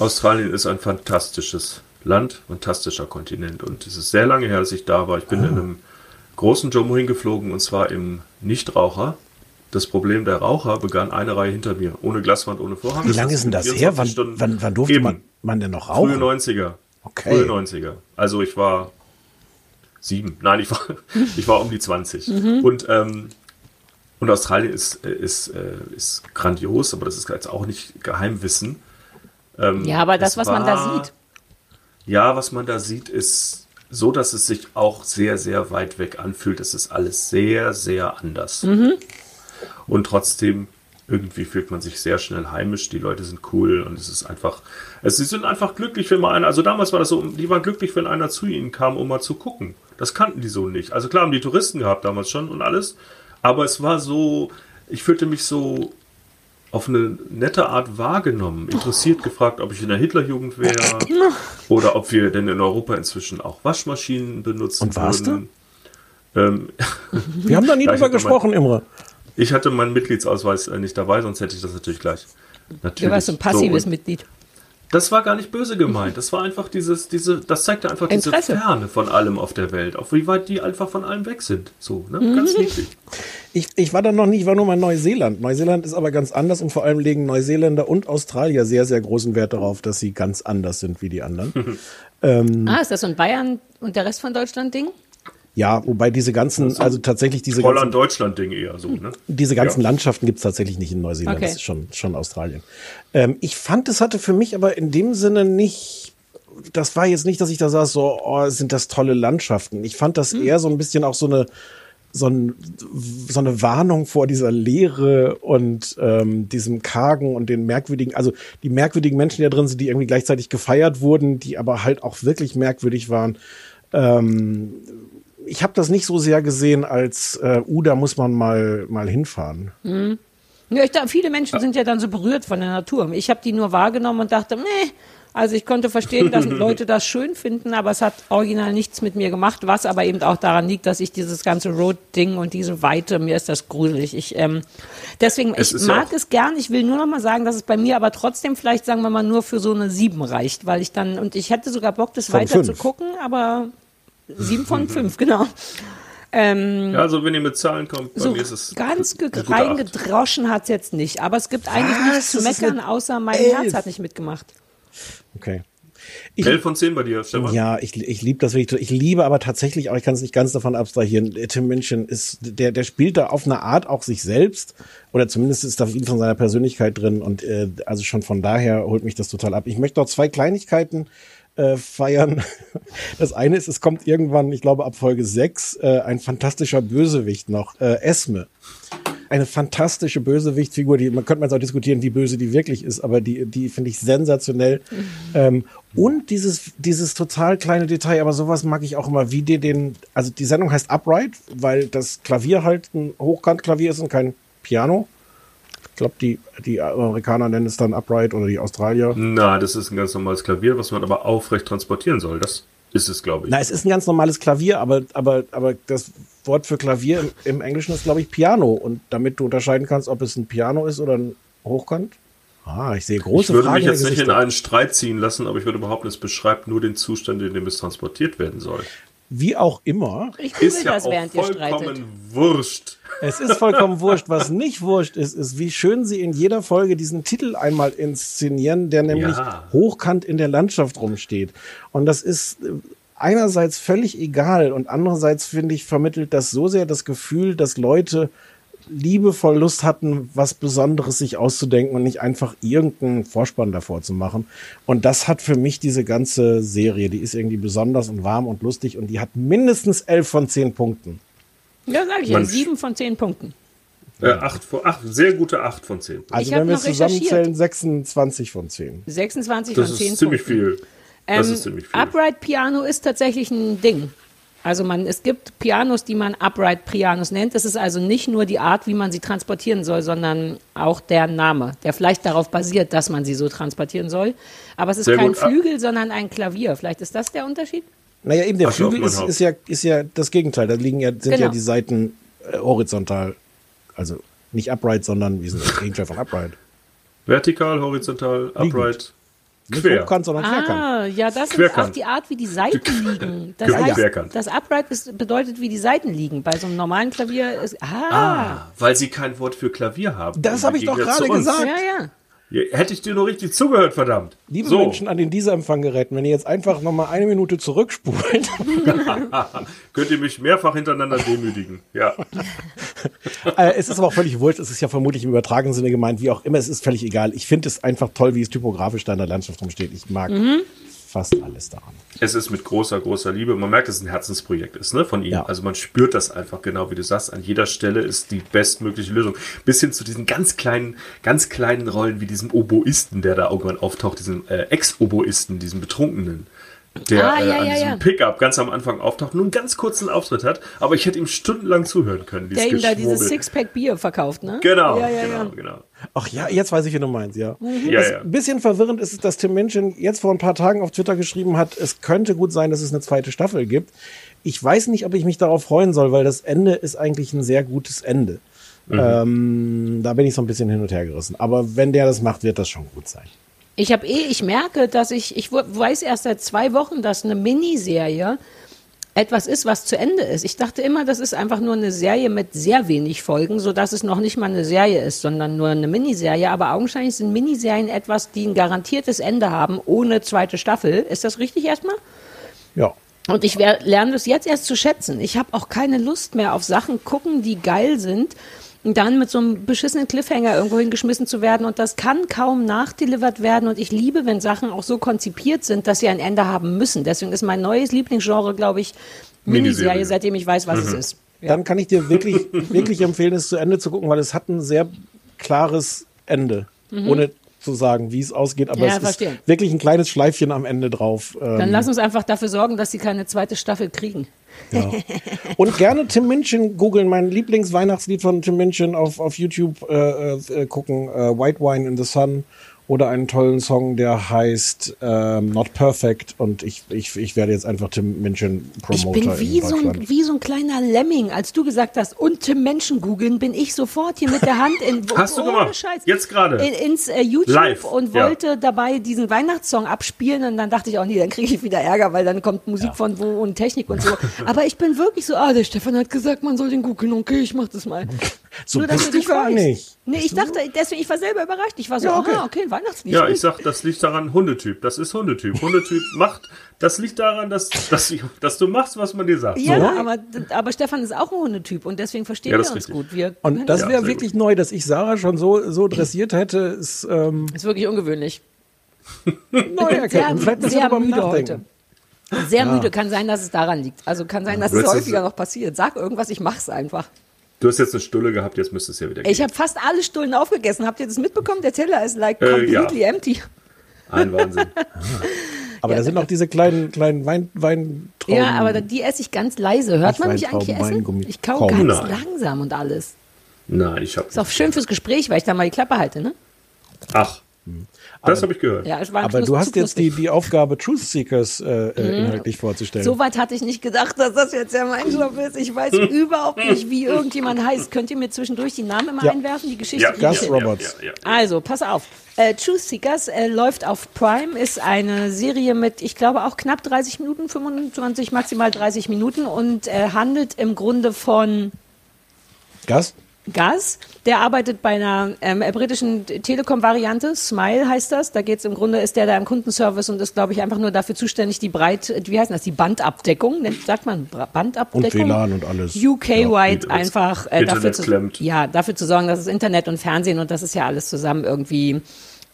Australien ist ein fantastisches Land, fantastischer Kontinent. Und es ist sehr lange her, dass ich da war. Ich bin in einem großen Jomo hingeflogen und zwar im Nichtraucher. Das Problem der Raucher begann eine Reihe hinter mir. Ohne Glaswand, ohne Vorhang. Wie lange ist denn das her? 24 Wann, Stunden. wann, wann durfte man, man denn noch Frühe rauchen? 90er. Okay. Frühe 90er. Also ich war sieben. Nein, ich war, ich war um die 20. Mhm. Und, ähm, und Australien ist, ist, äh, ist grandios, aber das ist jetzt auch nicht Geheimwissen. Ähm, Ja, aber das, was man da war- sieht. Ja, was man da sieht, ist so, dass es sich auch sehr, sehr weit weg anfühlt. Es ist alles sehr, sehr anders. Mhm. Und trotzdem, irgendwie fühlt man sich sehr schnell heimisch. Die Leute sind cool und es ist einfach, es, sie sind einfach glücklich, wenn mal einer, also damals war das so, die waren glücklich, wenn einer zu ihnen kam, um mal zu gucken. Das kannten die so nicht. Also klar haben die Touristen gehabt damals schon und alles, aber es war so, ich fühlte mich so auf eine nette Art wahrgenommen, interessiert gefragt, ob ich in der Hitlerjugend wäre oder ob wir denn in Europa inzwischen auch Waschmaschinen benutzen Und warst würden. Ähm, Wir haben da nie drüber gesprochen, Imre. Ich hatte meinen Mitgliedsausweis äh, nicht dabei, sonst hätte ich das natürlich gleich. Natürlich. Du warst ein passives so, Mitglied. Das war gar nicht böse gemeint. Das war einfach dieses, diese, das zeigte einfach diese Interesse. Ferne von allem auf der Welt, auf wie weit die einfach von allem weg sind. So, ne? Mhm. Ganz niedlich. Ich, ich war da noch nie, ich war nur mal in Neuseeland. Neuseeland ist aber ganz anders und vor allem legen Neuseeländer und Australier sehr, sehr großen Wert darauf, dass sie ganz anders sind wie die anderen. Ah, ist das so ein Bayern und der Rest von Deutschland Ding? Ja, wobei diese ganzen, also tatsächlich diese ganzen, Holland-Deutschland-Ding eher so, ne? diese ganzen Ja. Landschaften gibt's tatsächlich nicht in Neuseeland, Okay. das ist schon, schon Australien. Ähm, ich fand, es hatte für mich aber in dem Sinne nicht, das war jetzt nicht, dass ich da saß, so, oh, sind das tolle Landschaften. Ich fand das eher so ein bisschen auch so eine, so, ein, so eine Warnung vor dieser Leere und ähm, diesem Kargen und den merkwürdigen, also die merkwürdigen Menschen, die da drin sind, die irgendwie gleichzeitig gefeiert wurden, die aber halt auch wirklich merkwürdig waren. Ähm, ich habe das nicht so sehr gesehen als, äh, uh, da muss man mal, mal hinfahren. Ja, ich, da, viele Menschen sind ja dann so berührt von der Natur. Ich habe die nur wahrgenommen und dachte, nee. Also ich konnte verstehen, dass Leute das schön finden, aber es hat original nichts mit mir gemacht, was aber eben auch daran liegt, dass ich dieses ganze Road-Ding und diese Weite, mir ist das gruselig. Ich, ähm, deswegen, Es ich ja mag auch- es gern. Ich will nur noch mal sagen, dass es bei mir aber trotzdem vielleicht, sagen wir mal, nur für so eine sieben reicht, weil ich dann, und ich hätte sogar Bock, das Von weiter fünf. zu gucken, aber sieben von fünf, genau. Ähm, Ja, also wenn ihr mit Zahlen kommt, bei so mir ist es ganz reingedroschen hat's jetzt nicht. Aber es gibt eigentlich Was? nichts zu meckern, außer mein Elf. Herz hat nicht mitgemacht. Okay. Ich- 11 von 10 bei dir, Stefan? Ja, ich, ich liebe das wirklich. Ich liebe aber tatsächlich auch, ich kann es nicht ganz davon abstrahieren, Tim Minchin ist, der, der spielt da auf eine Art auch sich selbst oder zumindest ist da viel von seiner Persönlichkeit drin und äh, also schon von daher holt mich das total ab. Ich möchte noch zwei Kleinigkeiten äh, feiern. Das eine ist, es kommt irgendwann, ich glaube ab Folge 6, äh, ein fantastischer Bösewicht noch, äh, Esme eine fantastische Bösewichtfigur, die man könnte man jetzt auch diskutieren, wie böse die wirklich ist, aber die die finde ich sensationell. Ähm, und dieses dieses total kleine Detail, aber sowas mag ich auch immer, wie die den, also die Sendung heißt Upright, weil das Klavier halt ein Hochkantklavier ist und kein Piano. Ich glaube, die die Amerikaner nennen es dann Upright oder die Australier. Na, das ist ein ganz normales Klavier, was man aber aufrecht transportieren soll. Das ist es, glaube ich. Na, es ist ein ganz normales Klavier, aber, aber, aber das Wort für Klavier im, im Englischen ist, glaube ich, Piano. Und damit du unterscheiden kannst, ob es ein Piano ist oder ein Hochkant. Ah, ich sehe große ich würde Fragen mich jetzt nicht in einen Streit ziehen lassen, aber ich würde behaupten, es beschreibt nur den Zustand, in dem es transportiert werden soll. Wie auch immer, Ich google Ist ja das, auch während ihr streitet. vollkommen wurscht. es ist vollkommen wurscht. Was nicht wurscht ist, ist, wie schön sie in jeder Folge diesen Titel einmal inszenieren, der nämlich Ja. hochkant in der Landschaft rumsteht. Und das ist äh, einerseits völlig egal und andererseits finde ich vermittelt das so sehr das Gefühl, dass Leute liebevoll Lust hatten, was Besonderes sich auszudenken und nicht einfach irgendeinen Vorspann davor zu machen. Und das hat für mich diese ganze Serie, die ist irgendwie besonders und warm und lustig und die hat mindestens elf von zehn Punkten. Ja, sag ich ja, sieben von zehn Punkten. Äh, acht, von- acht, sehr gute 8 von 10. Also Ich wenn wir zusammenzählen, 26 von 10. 26 Das von 10 ist ziemlich Punkten. viel. Das Ähm, ist ziemlich viel. Upright Piano ist tatsächlich ein Ding. Also man, es gibt Pianos, die man Upright Pianos nennt. Das ist also nicht nur die Art, wie man sie transportieren soll, sondern auch der Name, der vielleicht darauf basiert, dass man sie so transportieren soll. Aber es ist Sehr kein gut. Flügel, sondern ein Klavier. Vielleicht ist das der Unterschied? Naja, eben der auf Flügel ist, ist, ja, ist ja das Gegenteil. Da liegen ja, sind ja Genau. die Seiten äh, horizontal. Also nicht upright, sondern wie sind das Gegenteil von upright? Vertikal, horizontal, upright, Nicht quer. hochkant, sondern querkant. Ah, ja, das ist Querkant. auch die Art, wie die Seiten liegen. Das heißt, Querkant. das Upright ist, bedeutet, wie die Seiten liegen. Bei so einem normalen Klavier ist, ah, Ah, weil sie kein Wort für Klavier haben. Das Im hab ich doch gerade gesagt. ja, ja. Hätte ich dir nur richtig zugehört, verdammt. Liebe so. Menschen an den Dieselempfanggeräten, wenn ihr jetzt einfach nochmal eine Minute zurückspult, Könnt ihr mich mehrfach hintereinander demütigen. Ja. äh, es ist aber auch völlig wurscht, es ist ja vermutlich im übertragenen Sinne gemeint, wie auch immer, es ist völlig egal. Ich finde es einfach toll, wie es typografisch da in der Landschaft rumsteht. Ich mag Mhm. Fast alles daran. Es ist mit großer, großer Liebe. Man merkt, dass es ein Herzensprojekt ist, ne, von ihm. Ja. Also man spürt das einfach genau, wie du sagst. An jeder Stelle ist die bestmögliche Lösung. Bis hin zu diesen ganz kleinen, ganz kleinen Rollen wie diesem Oboisten, der da irgendwann auftaucht, diesem äh, Ex-Oboisten, diesem Betrunkenen. Der Ah, äh, ja, an ja, diesem ja. Pickup ganz am Anfang auftaucht, nur einen ganz kurzen Auftritt hat, aber ich hätte ihm stundenlang zuhören können. Der ihm da dieses. Sixpack Bier verkauft, ne? Genau, Ja, ja, genau, ja. genau. Ach ja, jetzt weiß ich, wie du meinst, ja. Ja, Das ja. Ein bisschen verwirrend ist es, dass Tim Minchin jetzt vor ein paar Tagen auf Twitter geschrieben hat, es könnte gut sein, dass es eine zweite Staffel gibt. Ich weiß nicht, ob ich mich darauf freuen soll, weil das Ende ist eigentlich ein sehr gutes Ende. Ähm, da bin ich so ein bisschen hin und her gerissen. Aber wenn der das macht, wird das schon gut sein. Ich habe eh, ich merke, dass ich, ich weiß erst seit zwei Wochen, dass eine Miniserie etwas ist, was zu Ende ist. Ich dachte immer, das ist einfach nur eine Serie mit sehr wenig Folgen, so dass es noch nicht mal eine Serie ist, sondern nur eine Miniserie. Aber augenscheinlich sind Miniserien etwas, die ein garantiertes Ende haben, ohne zweite Staffel. Ist das richtig erstmal? Ja. Und ich lerne das jetzt erst zu schätzen. Ich habe auch keine Lust mehr auf Sachen gucken, die geil sind. Und dann mit so einem beschissenen Cliffhanger irgendwo hingeschmissen zu werden. Und das kann kaum nachdelivert werden. Und ich liebe, wenn Sachen auch so konzipiert sind, dass sie ein Ende haben müssen. Deswegen ist mein neues Lieblingsgenre, glaube ich, Miniserie, Miniserie. seitdem ich weiß, was es ist. Dann kann ich dir wirklich, wirklich empfehlen, es zu Ende zu gucken, weil es hat ein sehr klares Ende. Ohne zu sagen, wie es ausgeht. Aber Mhm. Ja, es ist verstehe. wirklich ein kleines Schleifchen am Ende drauf. Dann Ähm, lass uns einfach dafür sorgen, dass sie keine zweite Staffel kriegen. Ja. Und gerne Tim Minchin googeln, mein Lieblingsweihnachtslied von Tim Minchin auf, auf YouTube äh, äh, gucken, äh, White Wine in the Sun oder einen tollen Song, der heißt ähm, Not Perfect und ich, ich, ich werde jetzt einfach Tim Minchin Ich Promoter bin wie so, ein, wie so ein kleiner Lemming. Als du gesagt hast, und Tim Menschen googeln, bin ich sofort hier mit der Hand in Hast du ohne gemacht? Scheiß, Jetzt gerade? in, ins äh, YouTube Live, und ja. wollte dabei diesen Weihnachtssong abspielen und dann dachte ich auch, nee, dann kriege ich wieder Ärger, weil dann kommt Musik von wo und Technik und so. Aber ich bin wirklich so, ah, der Stefan hat gesagt, man soll den googeln, okay, ich mach das mal. So Nur, bist du gar nicht. Nee, ich dachte, deswegen, ich war selber überrascht. Ich war so, Ja, okay. aha, okay, ein Weihnachtslied. Ja, ich sag, das liegt daran, Hundetyp. Das ist Hundetyp. Hundetyp macht, das liegt daran, dass, dass, ich, dass du machst, was man dir sagt. Ja, So. aber, aber Stefan ist auch ein Hundetyp und deswegen verstehen Ja, wir das uns gut. Wir Und das Ja, wäre wirklich neu, dass ich Sarah schon so, so dressiert hätte, ist ähm, ist wirklich ungewöhnlich. neu erkennen. Vielleicht müssen wir sehr darüber müde nachdenken. heute. Sehr müde. Kann sein, dass es daran liegt. Also kann sein, dass Du es häufiger noch passiert. Sag irgendwas, ich mach's einfach. Du hast jetzt eine Stulle gehabt, jetzt müsste es ja wieder gehen. Ich habe fast alle Stullen aufgegessen. Habt ihr das mitbekommen? Der Teller ist like Äh, ja. completely empty. Ein Wahnsinn. Aber Ja, da sind auch diese kleinen, kleinen Wein, Weintrauben. Ja, aber die esse ich ganz leise. Hört man mich eigentlich essen? Weingummi. Ich kau Kaum. ganz Nein. langsam und alles. Nein, ich habe. Ist auch schön fürs Gespräch, weil ich da mal die Klappe halte, ne? Ach, das habe ich gehört. Ja, es war aber du hast jetzt die, die Aufgabe, Truth Seekers äh, äh, inhaltlich vorzustellen. So weit hatte ich nicht gedacht, dass das jetzt ja mein Job ist. Ich weiß überhaupt nicht, wie irgendjemand heißt. Könnt ihr mir zwischendurch die Namen immer Ja. einwerfen? Die Geschichte. Ja, Gus Roberts. Ja, ja, ja. Also, pass auf. Äh, Truth Seekers äh, läuft auf Prime, ist eine Serie mit, ich glaube, auch knapp 30 Minuten, 25, maximal 30 Minuten und äh, handelt im Grunde von Gas? Gas. Der arbeitet bei einer ähm, äh, britischen Telekom-Variante, Smile heißt das. Da geht es im Grunde, ist der da im Kundenservice und ist, glaube ich, einfach nur dafür zuständig, die Breit, wie heißt das, die Bandabdeckung, nennt, sagt man Bandabdeckung? Und WLAN und alles. UK-wide Ja, einfach äh, dafür, zu, ja, dafür zu sorgen, dass das Internet und Fernsehen und das ist ja alles zusammen irgendwie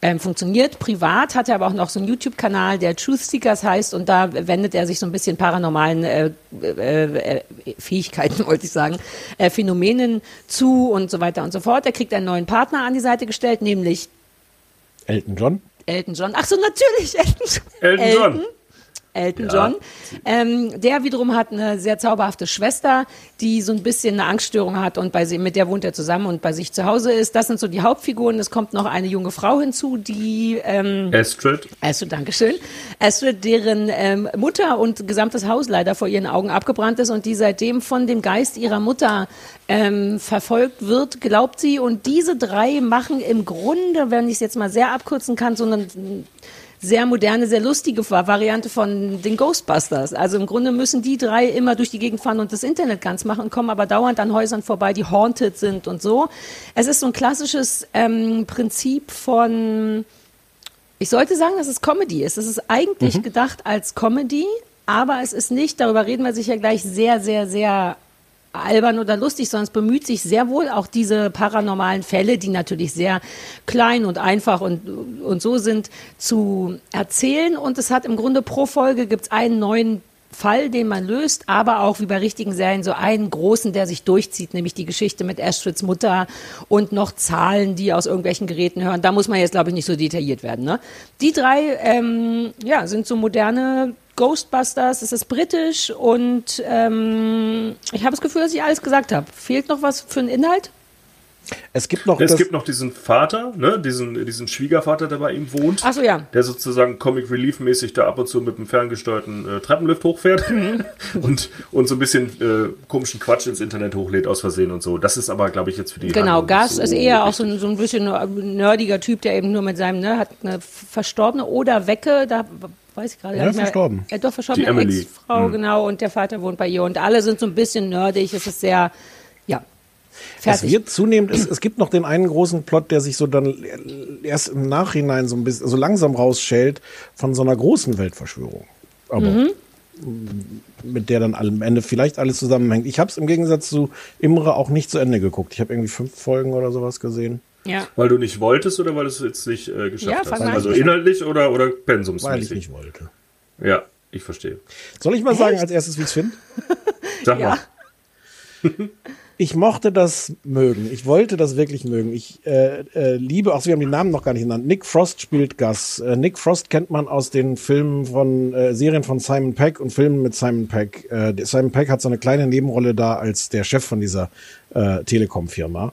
ähm, funktioniert. Privat hat er aber auch noch so einen YouTube-Kanal, der Truth Seekers heißt und da wendet er sich so ein bisschen paranormalen äh, äh, äh, Fähigkeiten, wollte ich sagen, äh, Phänomenen zu und so weiter und so fort. Er kriegt einen neuen Partner an die Seite gestellt, nämlich Elton John? Elton John. Ach so, natürlich, Elton John. Elton John. Elton Ja. John. Ähm, der wiederum hat eine sehr zauberhafte Schwester, die so ein bisschen eine Angststörung hat und bei sie, mit der wohnt er zusammen und bei sich zu Hause ist. Das sind so die Hauptfiguren. Es kommt noch eine junge Frau hinzu, die ähm, Astrid. Astrid, Dankeschön. Astrid, deren ähm, Mutter und gesamtes Haus leider vor ihren Augen abgebrannt ist und die seitdem von dem Geist ihrer Mutter ähm, verfolgt wird, glaubt sie. Und diese drei machen im Grunde, wenn ich es jetzt mal sehr abkürzen kann, so eine sehr moderne, sehr lustige Variante von den Ghostbusters. Also im Grunde müssen die drei immer durch die Gegend fahren und das Internet ganz machen, kommen aber dauernd an Häusern vorbei, die haunted sind und so. Es ist so ein klassisches ähm, Prinzip von ich sollte sagen, dass es Comedy ist. Es ist eigentlich gedacht als Comedy, aber es ist nicht, darüber reden wir sicher gleich, sehr, sehr, sehr albern oder lustig, sondern es bemüht sich sehr wohl auch diese paranormalen Fälle, die natürlich sehr klein und einfach und, und so sind, zu erzählen. Und es hat im Grunde pro Folge gibt's einen neuen Fall, den man löst, aber auch wie bei richtigen Serien so einen großen, der sich durchzieht, nämlich die Geschichte mit Astrids Mutter und noch Zahlen, die aus irgendwelchen Geräten hören. Da muss man jetzt, glaube ich, nicht so detailliert werden. Ne? Die drei ähm, ja, sind so moderne Ghostbusters, es ist britisch und ähm, ich habe das Gefühl, dass ich alles gesagt habe. Fehlt noch was für einen Inhalt? Es gibt noch Es gibt noch diesen Vater, ne, diesen, diesen Schwiegervater, der bei ihm wohnt. Ach so, ja. Der sozusagen Comic Relief mäßig da ab und zu mit einem ferngesteuerten äh, Treppenlift hochfährt Mhm. und, und so ein bisschen äh, komischen Quatsch ins Internet hochlädt aus Versehen und so. Das ist aber, glaube ich, jetzt für die Genau, Handlung Gas nicht ist eher auch so ein, so ein bisschen nerdiger Typ, der eben nur mit seinem, ne, hat eine verstorbene oder Wecke, da weiß ich gerade Ja, nicht mehr. verstorben. Äh, doch, verstorbene Die Emily. Ex-Frau, Mhm. genau, und der Vater wohnt bei ihr und alle sind so ein bisschen nerdig, es ist sehr, ja, es fertig. wird zunehmend, es, es gibt noch den einen großen Plot, der sich so dann erst im Nachhinein so ein bisschen, so langsam rausschält von so einer großen Weltverschwörung. Aber Mhm. mit der dann am Ende vielleicht alles zusammenhängt. Ich habe es im Gegensatz zu Imre auch nicht zu Ende geguckt. Ich habe irgendwie fünf Folgen oder sowas gesehen. Ja. Weil du nicht wolltest oder weil du es jetzt nicht äh, Ja, geschafft fang hast? Also an. inhaltlich oder, oder Weil ich pensumsmäßig? nicht wollte. Ja, ich verstehe. Soll ich mal sagen als erstes, wie ich es finde? Sag Ja. mal. Ich mochte das mögen. Ich wollte das wirklich mögen. Ich äh, äh, liebe, auch wir haben die Namen noch gar nicht genannt. Nick Frost spielt Gus. Äh, Nick Frost kennt man aus den Filmen von äh, Serien von Simon Peck und Filmen mit Simon Peck. Äh, Simon Peck hat so eine kleine Nebenrolle da als der Chef von dieser äh, Telekom-Firma.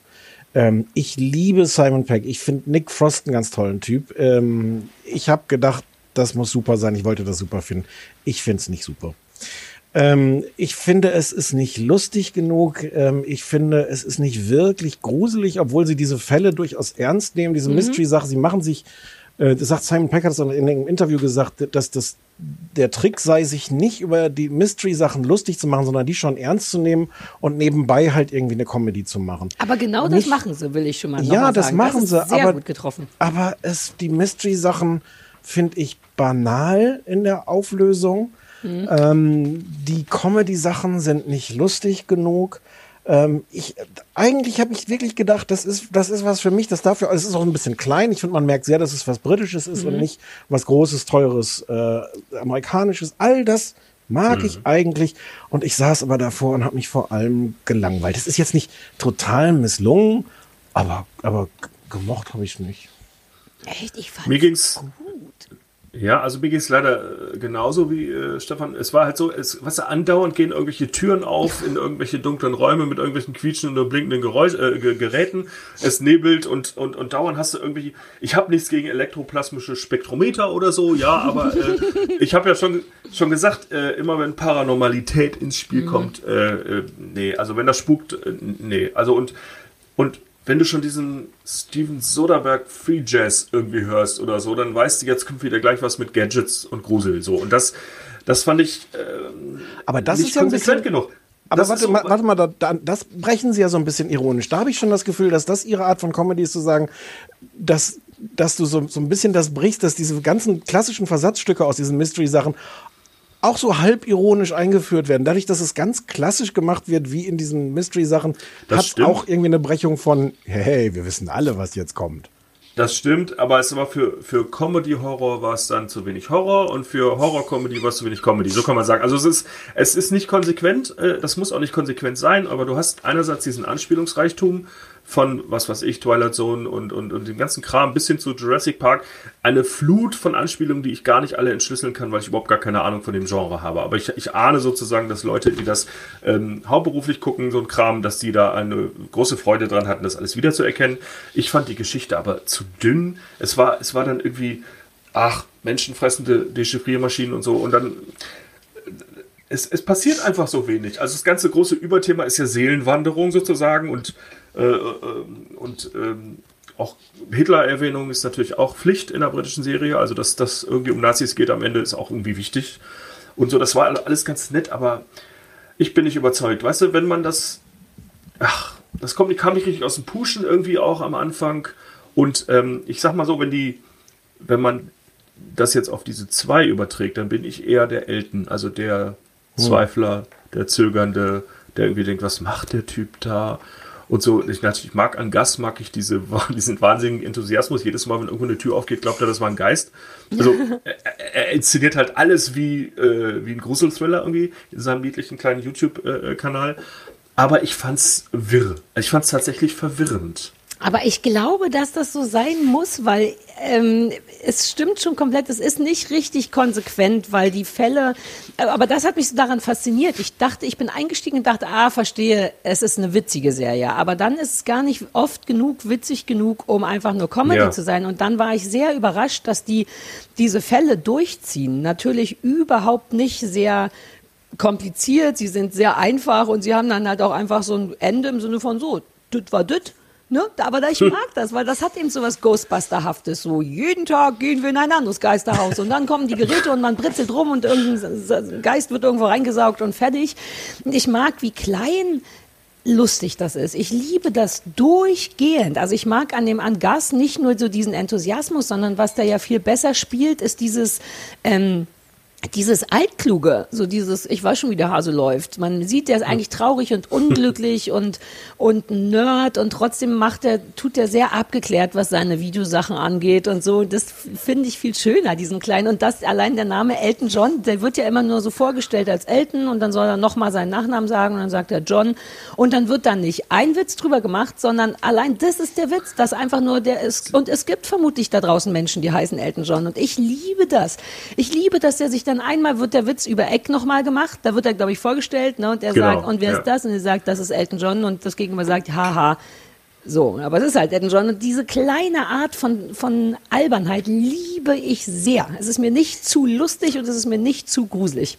Ähm, ich liebe Simon Peck. Ich finde Nick Frost einen ganz tollen Typ. Ähm, ich habe gedacht, das muss super sein. Ich wollte das super finden. Ich finde es nicht super. Ähm, ich finde, es ist nicht lustig genug. Ähm, ich finde, es ist nicht wirklich gruselig, obwohl sie diese Fälle durchaus ernst nehmen, diese Mystery-Sache. Sie machen sich, das sagt Simon Peck hat es in einem Interview gesagt, dass das der Trick sei, sich nicht über die Mystery-Sachen lustig zu machen, sondern die schon ernst zu nehmen und nebenbei halt irgendwie eine Comedy zu machen. Aber genau Nicht- das machen sie, will ich schon mal Ja, mal das sagen. machen das ist sie, Sehr aber- gut getroffen. Aber es, die Mystery-Sachen finde ich banal in der Auflösung. Ähm, die Comedy-Sachen sind nicht lustig genug. Ähm, ich, eigentlich habe ich wirklich gedacht, das ist, das ist was für mich, das dafür, es ist auch ein bisschen klein. Ich finde, man merkt sehr, dass es was Britisches ist und nicht was Großes, Teures, äh, Amerikanisches. All das mag ich eigentlich. Und ich saß aber davor und habe mich vor allem gelangweilt. Es ist jetzt nicht total misslungen, aber, aber gemocht habe ich es nicht. Echt, ich fand Mir ging's. Ja, also mir ging's leider äh, genauso wie äh, Stefan. Es war halt so, es, was andauernd gehen irgendwelche Türen auf in irgendwelche dunklen Räume mit irgendwelchen quietschenden und blinkenden Geräusch, äh, Ge- Geräten. Es nebelt und, und, und dauernd hast du irgendwie. Ich habe nichts gegen elektroplasmische Spektrometer oder so, ja, aber äh, ich habe ja schon, schon gesagt, äh, immer wenn Paranormalität ins Spiel kommt, äh, nee, also wenn das spukt, nee, also und und wenn du schon diesen Steven Soderbergh Free Jazz irgendwie hörst oder so, dann weißt du, jetzt kommt wieder gleich was mit Gadgets und Grusel. So. Und das, das fand ich ähm, Aber das nicht ist ja ein konsequent bisschen, genug. Aber Das warte, so- mal, warte mal, da, da, das brechen sie ja so ein bisschen ironisch. Da habe ich schon das Gefühl, dass das ihre Art von Comedy ist, zu sagen, dass, dass du so, so ein bisschen das brichst, dass diese ganzen klassischen Versatzstücke aus diesen Mystery-Sachen auch so halb ironisch eingeführt werden. Dadurch, dass es ganz klassisch gemacht wird, wie in diesen Mystery-Sachen, Das hat stimmt. auch irgendwie eine Brechung von, hey, wir wissen alle, was jetzt kommt. Das stimmt, aber es war für, für Comedy-Horror war es dann zu wenig Horror und für Horror-Comedy war es zu wenig Comedy. So kann man sagen. Also es ist, es ist nicht konsequent, äh, das muss auch nicht konsequent sein, aber du hast einerseits diesen Anspielungsreichtum von, was weiß ich, Twilight Zone und, und, und dem ganzen Kram bis hin zu Jurassic Park. Eine Flut von Anspielungen, die ich gar nicht alle entschlüsseln kann, weil ich überhaupt gar keine Ahnung von dem Genre habe. Aber ich, ich ahne sozusagen, dass Leute, die das ähm, hauptberuflich gucken, so ein Kram, dass die da eine große Freude dran hatten, das alles wiederzuerkennen. Ich fand die Geschichte aber zu dünn. Es war, es war dann irgendwie, ach, menschenfressende Dechiffriermaschinen und so. Und dann es, es passiert einfach so wenig. Also das ganze große Überthema ist ja Seelenwanderung sozusagen und, äh, äh, und ähm, auch Hitler-Erwähnung ist natürlich auch Pflicht in der britischen Serie. Also dass das irgendwie um Nazis geht am Ende ist auch irgendwie wichtig. Und so, das war alles ganz nett, aber ich bin nicht überzeugt. Weißt du, wenn man das, ach, das kommt, kam nicht richtig aus dem Pushen irgendwie auch am Anfang. Und ähm, ich sag mal so, wenn die, wenn man das jetzt auf diese zwei überträgt, dann bin ich eher der Elton, also der Zweifler, der Zögernde, der irgendwie denkt, was macht der Typ da? Und so, ich, natürlich mag an Gas, mag ich diese, diesen wahnsinnigen Enthusiasmus. Jedes Mal, wenn irgendwo eine Tür aufgeht, glaubt er, das war ein Geist. Also, er, er inszeniert halt alles wie, äh, wie ein Gruselthriller irgendwie in seinem niedlichen kleinen YouTube-Kanal. Aber ich fand's wirr. Ich fand's tatsächlich verwirrend. Aber ich glaube, dass das so sein muss, weil ähm, es stimmt schon komplett, es ist nicht richtig konsequent, weil die Fälle, äh, aber das hat mich so daran fasziniert. Ich dachte, ich bin eingestiegen und dachte, ah, verstehe, es ist eine witzige Serie. Aber dann ist es gar nicht oft genug, witzig genug, um einfach nur Comedy Ja. zu sein. Und dann war ich sehr überrascht, dass die diese Fälle durchziehen. Natürlich überhaupt nicht sehr kompliziert, sie sind sehr einfach und sie haben dann halt auch einfach so ein Ende im Sinne von so, das war das. Ne? Aber da ich mag das, weil das hat eben so was Ghostbuster-haftes. So, jeden Tag gehen wir in ein anderes Geisterhaus und dann kommen die Geräte und man britzelt rum und irgendein Geist wird irgendwo reingesaugt und fertig. Und ich mag, wie klein lustig das ist. Ich liebe das durchgehend. Also ich mag an dem Angas nicht nur so diesen Enthusiasmus, sondern was der ja viel besser spielt, ist dieses ähm, dieses Altkluge, so dieses, ich weiß schon, wie der Hase läuft. Man sieht, der ist eigentlich traurig und unglücklich und, und Nerd und trotzdem macht er, tut er sehr abgeklärt, was seine Videosachen angeht und so. Das finde ich viel schöner, diesen kleinen. Und das allein der Name Elton John, der wird ja immer nur so vorgestellt als Elton und dann soll er nochmal seinen Nachnamen sagen und dann sagt er John. Und dann wird dann nicht ein Witz drüber gemacht, sondern allein das ist der Witz, dass einfach nur der ist. Und es gibt vermutlich da draußen Menschen, die heißen Elton John. Und ich liebe das. Ich liebe, dass er sich dann einmal wird der Witz über Eck nochmal gemacht. Da wird er, glaube ich, vorgestellt, ne? Und er Genau, sagt, und wer ja. ist das? Und er sagt, das ist Elton John. Und das Gegenüber sagt, haha. So, aber es ist halt Elton John. Und diese kleine Art von, von Albernheit liebe ich sehr. Es ist mir nicht zu lustig und es ist mir nicht zu gruselig.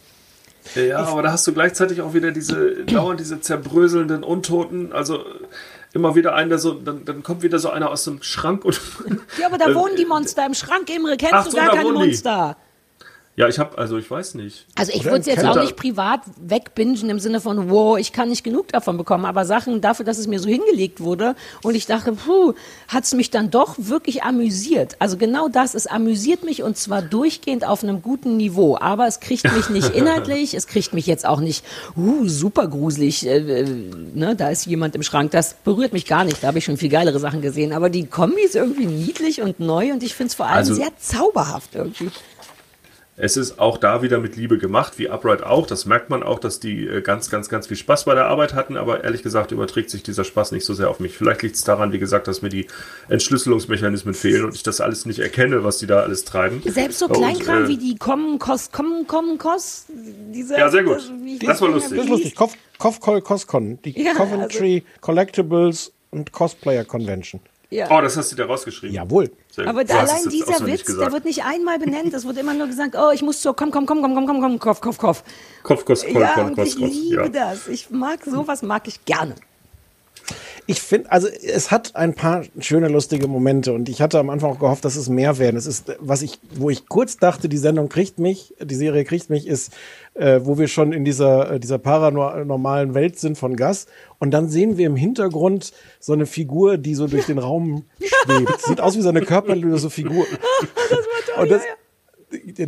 Ja, aber da hast du gleichzeitig auch wieder diese dauernd diese zerbröselnden Untoten. Also immer wieder einen, der so, dann, dann kommt wieder so einer aus dem Schrank und. Ja, aber da Äh, wohnen die Monster im Schrank, Imre. Kennst Ach du gar keine. Monster? Ja, ich habe, also ich weiß nicht. Also ich würde es jetzt Keller. auch nicht privat wegbingen im Sinne von, wow, ich kann nicht genug davon bekommen, aber Sachen dafür, dass es mir so hingelegt wurde und ich dachte, puh, hat es mich dann doch wirklich amüsiert. Also genau das, es amüsiert mich und zwar durchgehend auf einem guten Niveau, aber es kriegt mich nicht inhaltlich, es kriegt mich jetzt auch nicht, uh, super gruselig, äh, äh, ne, da ist jemand im Schrank, das berührt mich gar nicht, da habe ich schon viel geilere Sachen gesehen, aber die Kombi ist irgendwie niedlich und neu und ich finde es vor allem Also- sehr zauberhaft irgendwie. Es ist auch da wieder mit Liebe gemacht, wie Upright auch. Das merkt man auch, dass die äh, ganz, ganz, ganz viel Spaß bei der Arbeit hatten. Aber ehrlich gesagt überträgt sich dieser Spaß nicht so sehr auf mich. Vielleicht liegt es daran, wie gesagt, dass mir die Entschlüsselungsmechanismen fehlen und ich das alles nicht erkenne, was die da alles treiben. Selbst so Und, Kleinkram äh, wie die Kommen, Kost, Kommen, Kommen, Kost. Diese, Ja, sehr gut. wie- Das war lustig. Das ist lustig. Kof, Kofkol Coscon, die Ja, also Coventry Collectibles und Cosplayer Convention. Ja. Oh, das hast du dir rausgeschrieben. Jawohl. Sehr Aber da allein dieser Witz, der wird nicht einmal benannt. Es wird immer nur gesagt, oh, ich muss zur, komm, komm, komm, komm, komm, komm, komm, Kopf, Kopf, Kopf. Kopf, Kopf, Kopf, Ja, Kopf, und Kopf, ich Kopf. liebe Ja. das. Ich mag sowas, mag ich gerne. Ich finde, also es hat ein paar schöne, lustige Momente und ich hatte am Anfang auch gehofft, dass es mehr werden. Es ist, was ich, wo ich kurz dachte, die Sendung kriegt mich, die Serie kriegt mich, ist, äh, wo wir schon in dieser, äh, dieser paranormalen Welt sind von Gas und dann sehen wir im Hintergrund so eine Figur, die so durch den Raum schwebt. Sieht aus wie so eine körperlose Figur. Das war Und das,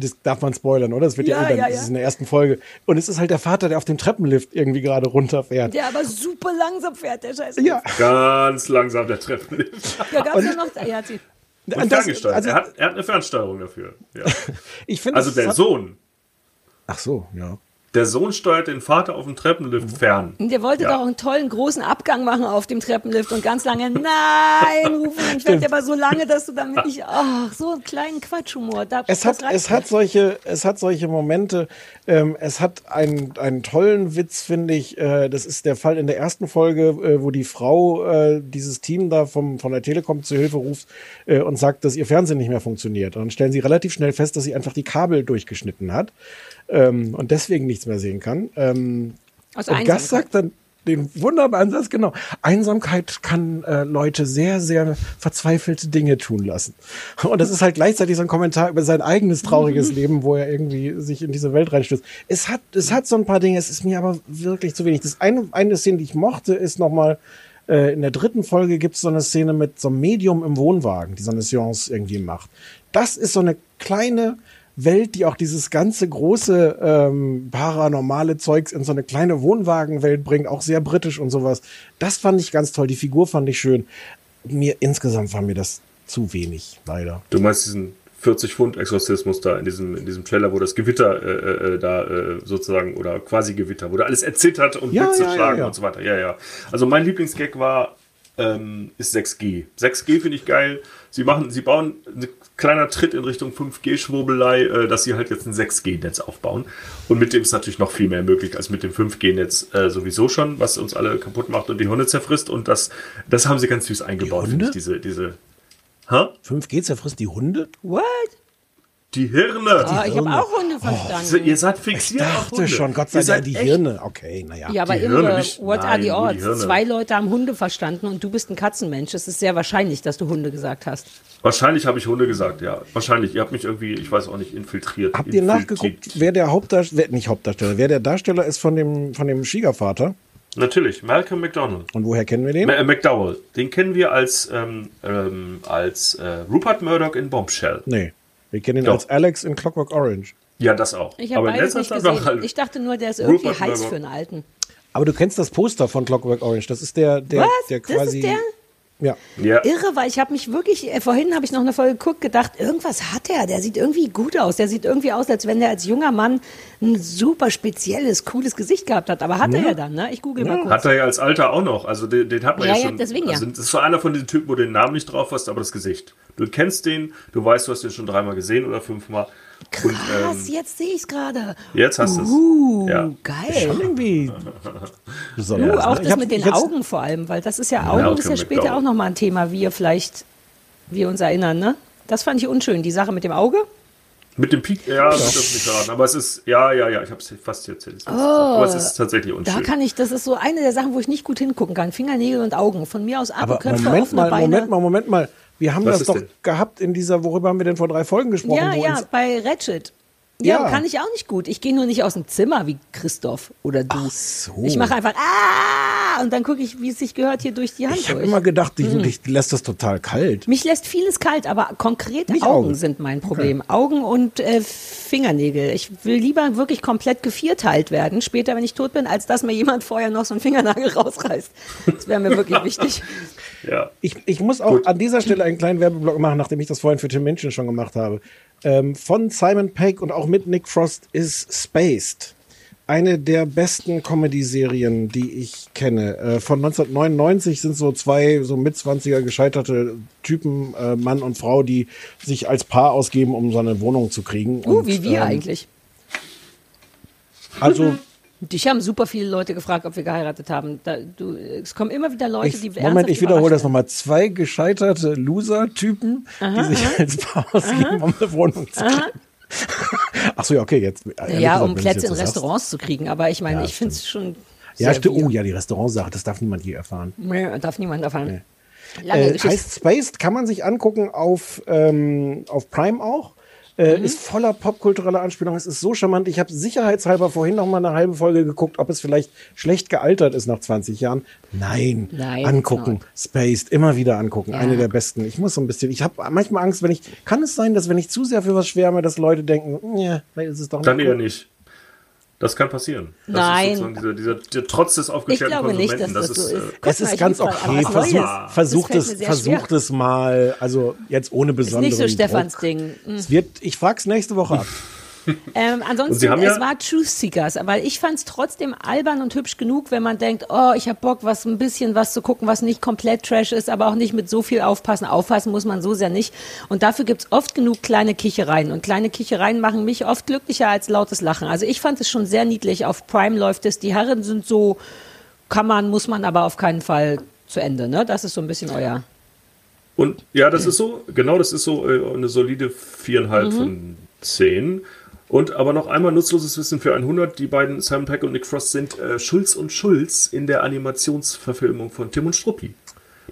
das darf man spoilern, oder? Das wird ja, Ja, eh dann, ja, das ja. ist in der ersten Folge. Und es ist halt der Vater, der auf dem Treppenlift irgendwie gerade runterfährt. Der aber super langsam fährt, der Scheiß. Ja. Ganz langsam der Treppenlift. Da gab's ja noch, ja, hat sie. Und Und das- ferngesteuert. also- er, hat, er hat eine Fernsteuerung dafür. Ja. Ich finde, Also der hat- Sohn. Ach so, ja. Der Sohn steuert den Vater auf dem Treppenlift fern. Und der wollte Ja. doch einen tollen großen Abgang machen auf dem Treppenlift und ganz lange Nein rufen. Dann fährt der aber so lange, dass du damit nicht. Ach, so einen kleinen Quatschhumor. Da, Es hat, es hat solche, es hat solche Momente. Ähm, es hat einen, einen tollen Witz, finde ich. Äh, das ist der Fall in der ersten Folge, äh, wo die Frau äh, dieses Team da vom, von der Telekom zu Hilfe ruft äh, und sagt, dass ihr Fernsehen nicht mehr funktioniert. Und dann stellen sie relativ schnell fest, dass sie einfach die Kabel durchgeschnitten hat ähm, und deswegen nichts mehr sehen kann. Ähm, Aus und Gast sagt dann den wunderbaren Satz, genau. Einsamkeit kann äh, Leute sehr, sehr verzweifelte Dinge tun lassen. Und das ist halt gleichzeitig so ein Kommentar über sein eigenes trauriges Leben, wo er irgendwie sich in diese Welt reinstürzt. Es hat, es hat so ein paar Dinge, es ist mir aber wirklich zu wenig. Das eine, eine Szene, die ich mochte, ist nochmal, äh, in der dritten Folge gibt es so eine Szene mit so einem Medium im Wohnwagen, die so eine Seance irgendwie macht. Das ist so eine kleine Welt, die auch dieses ganze große ähm, paranormale Zeugs in so eine kleine Wohnwagenwelt bringt, auch sehr britisch und sowas. Das fand ich ganz toll. Die Figur fand ich schön. Mir insgesamt war mir das zu wenig, leider. Du meinst diesen 40 Pfund Exorzismus da in diesem, in diesem Trailer, wo das Gewitter äh, äh, da äh, sozusagen oder quasi Gewitter, wo da alles erzittert und Ja, Blitze ja, schlagen ja. und so weiter. Ja, ja. Also mein Lieblingsgag war ähm, ist 6G. 6G finde ich geil. Sie machen, sie bauen ein kleiner Tritt in Richtung 5G-Schwurbelei, äh, dass sie halt jetzt ein 6G-Netz aufbauen. Und mit dem ist natürlich noch viel mehr möglich als mit dem 5G-Netz äh, sowieso schon, was uns alle kaputt macht und die Hunde zerfrisst. Und das, das haben sie ganz süß eingebaut, finde Hunde? ich, diese, diese. Hä? 5G zerfrisst die Hunde? What? Die Hirne. Ah, ich habe auch Hunde verstanden. Also, ihr seid Ich fixiert auf dachte Hunde. schon, Gott sei Dank, die echt- Hirne. Okay, naja. Ja, aber Die nicht- what are the Nein, nur die odds? Zwei Leute haben Hunde verstanden und du bist ein Katzenmensch. Es ist sehr wahrscheinlich, dass du Hunde gesagt hast. Wahrscheinlich habe ich Hunde gesagt, ja. Wahrscheinlich. Ihr habt mich irgendwie, ich weiß auch nicht, infiltriert. Habt ihr nachgeguckt, wer der Hauptdarsteller, nicht Hauptdarsteller, wer der Darsteller ist von dem, von dem Schwiegervater? Natürlich, Malcolm McDonald. Und woher kennen wir den? Ma- äh, McDowell. Den kennen wir als, ähm, ähm, als äh, Rupert Murdoch in Bombshell. Nee. Wir kennen ihn Doch. als Alex in Clockwork Orange. Ja, das auch. Ich habe beides nicht gesehen. halt Ich dachte nur, der ist irgendwie Rupert heiß Murdoch. für einen Alten. Aber du kennst das Poster von Clockwork Orange. Das ist der, der, Was? der Das ist quasi. der? Ja. Ja, Irre, weil ich habe mich wirklich, äh, vorhin habe ich noch eine Folge geguckt, gedacht, irgendwas hat er, der sieht irgendwie gut aus. Der sieht irgendwie aus, als wenn der als junger Mann ein super spezielles, cooles Gesicht gehabt hat. Aber hat er ja dann, ne? Ich google mal kurz. hat er ja als Alter auch noch. Also den, den hat man ja, Ja, ja, schon. deswegen ja. also, das ist so einer von diesen Typen, wo du den Namen nicht drauf hast, aber das Gesicht. Du kennst den, du weißt, du hast den schon dreimal gesehen oder fünfmal. Und Krass, ähm, jetzt sehe ich es gerade. jetzt hast du es. Uh, Ja. geil. Irgendwie. Uh, besonders, auch ne? Das hab- mit den Augen vor allem, weil das ist ja Augen Malcolm ist ja später McDowell. auch nochmal ein Thema, wie ihr vielleicht, wir uns erinnern, ne? Das fand ich unschön, die Sache mit dem Auge. Mit dem Peak, ja, das ist nicht verraten. Aber es ist, ja, ja, ja, ich habe es fast erzählt. Ist- aber es ist tatsächlich Da unschön. kann ich, das ist so eine der Sachen, wo ich nicht gut hingucken kann. Fingernägel und Augen. Von mir aus Aber Apfelköpfe, Moment offene mal, Beine. Moment mal, Moment mal. Wir haben Was das doch denn? gehabt in dieser, worüber haben wir denn vor drei Folgen gesprochen? Ja, wo ja, uns- bei Ratchet. Ja, Ja. kann ich auch nicht gut. Ich gehe nur nicht aus dem Zimmer wie Christoph oder du. Ach so. Ich mache einfach ah und dann gucke ich, wie es sich gehört, hier durch die Hand Ich habe immer gedacht, dich, Mhm. dich lässt das total kalt. Mich lässt vieles kalt, aber konkret Augen, Augen. sind mein Problem. Augen und äh, Fingernägel. Ich will lieber wirklich komplett gevierteilt werden, später, wenn ich tot bin, als dass mir jemand vorher noch so einen Fingernagel rausreißt. Das wäre mir wirklich wichtig. Ja. Ich, ich muss auch Gut. an dieser Stelle einen kleinen Werbeblock machen, nachdem ich das vorhin für Tim Minchin schon gemacht habe. Ähm, von Simon Pegg und auch mit Nick Frost ist Spaced. Eine der besten Comedy-Serien, die ich kenne. Äh, von 1999 sind so zwei so mit 20er gescheiterte Typen, äh, Mann und Frau, die sich als Paar ausgeben, um so eine Wohnung zu kriegen. Uh, Und, wie wir ähm, eigentlich. Also Dich haben super viele Leute gefragt, ob wir geheiratet haben. Da, du, es kommen immer wieder Leute, Ich, die Moment, ich wiederhole das nochmal. Zwei gescheiterte Loser-Typen, die sich als Paar ausgeben, um eine Wohnung zu kriegen. Ach so, ja, okay, jetzt. Ja, gesagt, um Plätze in. Restaurants zu kriegen. Aber ich meine, Ja, ich finde es schon. Ja, stimmt. Oh ja, die Restaurantsache, das darf niemand hier erfahren. Nee, darf niemand erfahren. Lange Äh, heißt Spaced, kann man sich angucken auf, ähm, auf Prime auch. Äh, Mhm. Ist voller popkultureller Anspielungen. Es ist so charmant. Ich habe sicherheitshalber vorhin noch mal eine halbe Folge geguckt, ob es vielleicht schlecht gealtert ist nach 20 Jahren. Nein, Nein, angucken. not. Spaced, immer wieder angucken. Ja. Eine der besten. Ich muss so ein bisschen. Ich habe manchmal Angst, wenn ich. Kann es sein, dass wenn ich zu sehr für was schwärme, dass Leute denken, ja, vielleicht ist es doch Dann nicht eher gut. nicht. Das kann passieren. Das Nein. Ist sozusagen dieser, dieser, der Trotz des Ich aufgeklärten glaube nicht, Konsumenten. dass das, so äh, ist. Guck Es ist ganz okay. Versuch, versucht Das es, versucht es mal. Also jetzt ohne Ist besonderen nicht so Stefans Druck. Ding. Mhm. Es wird, ich frag's nächste Woche ab. Ähm, ansonsten, haben es ja- war Truth Seekers, weil ich fand es trotzdem albern und hübsch genug, wenn man denkt, oh, ich habe Bock, was ein bisschen was zu gucken, was nicht komplett Trash ist, aber auch nicht mit so viel aufpassen. Aufpassen muss man so sehr nicht. Und dafür gibt's oft genug kleine Kichereien. Und kleine Kichereien machen mich oft glücklicher als lautes Lachen. Also ich fand es schon sehr niedlich. Auf Prime läuft es. Die Herren sind so, kann man, muss man aber auf keinen Fall zu Ende. Ne? Das ist so ein bisschen euer. Und ja, das ist so, genau, das ist so äh, eine solide viereinhalb Mhm. von zehn. Und aber noch einmal nutzloses Wissen für 100. Die beiden Simon Peck und Nick Frost sind äh, Schulz und Schulz in der Animationsverfilmung von Tim und Struppi.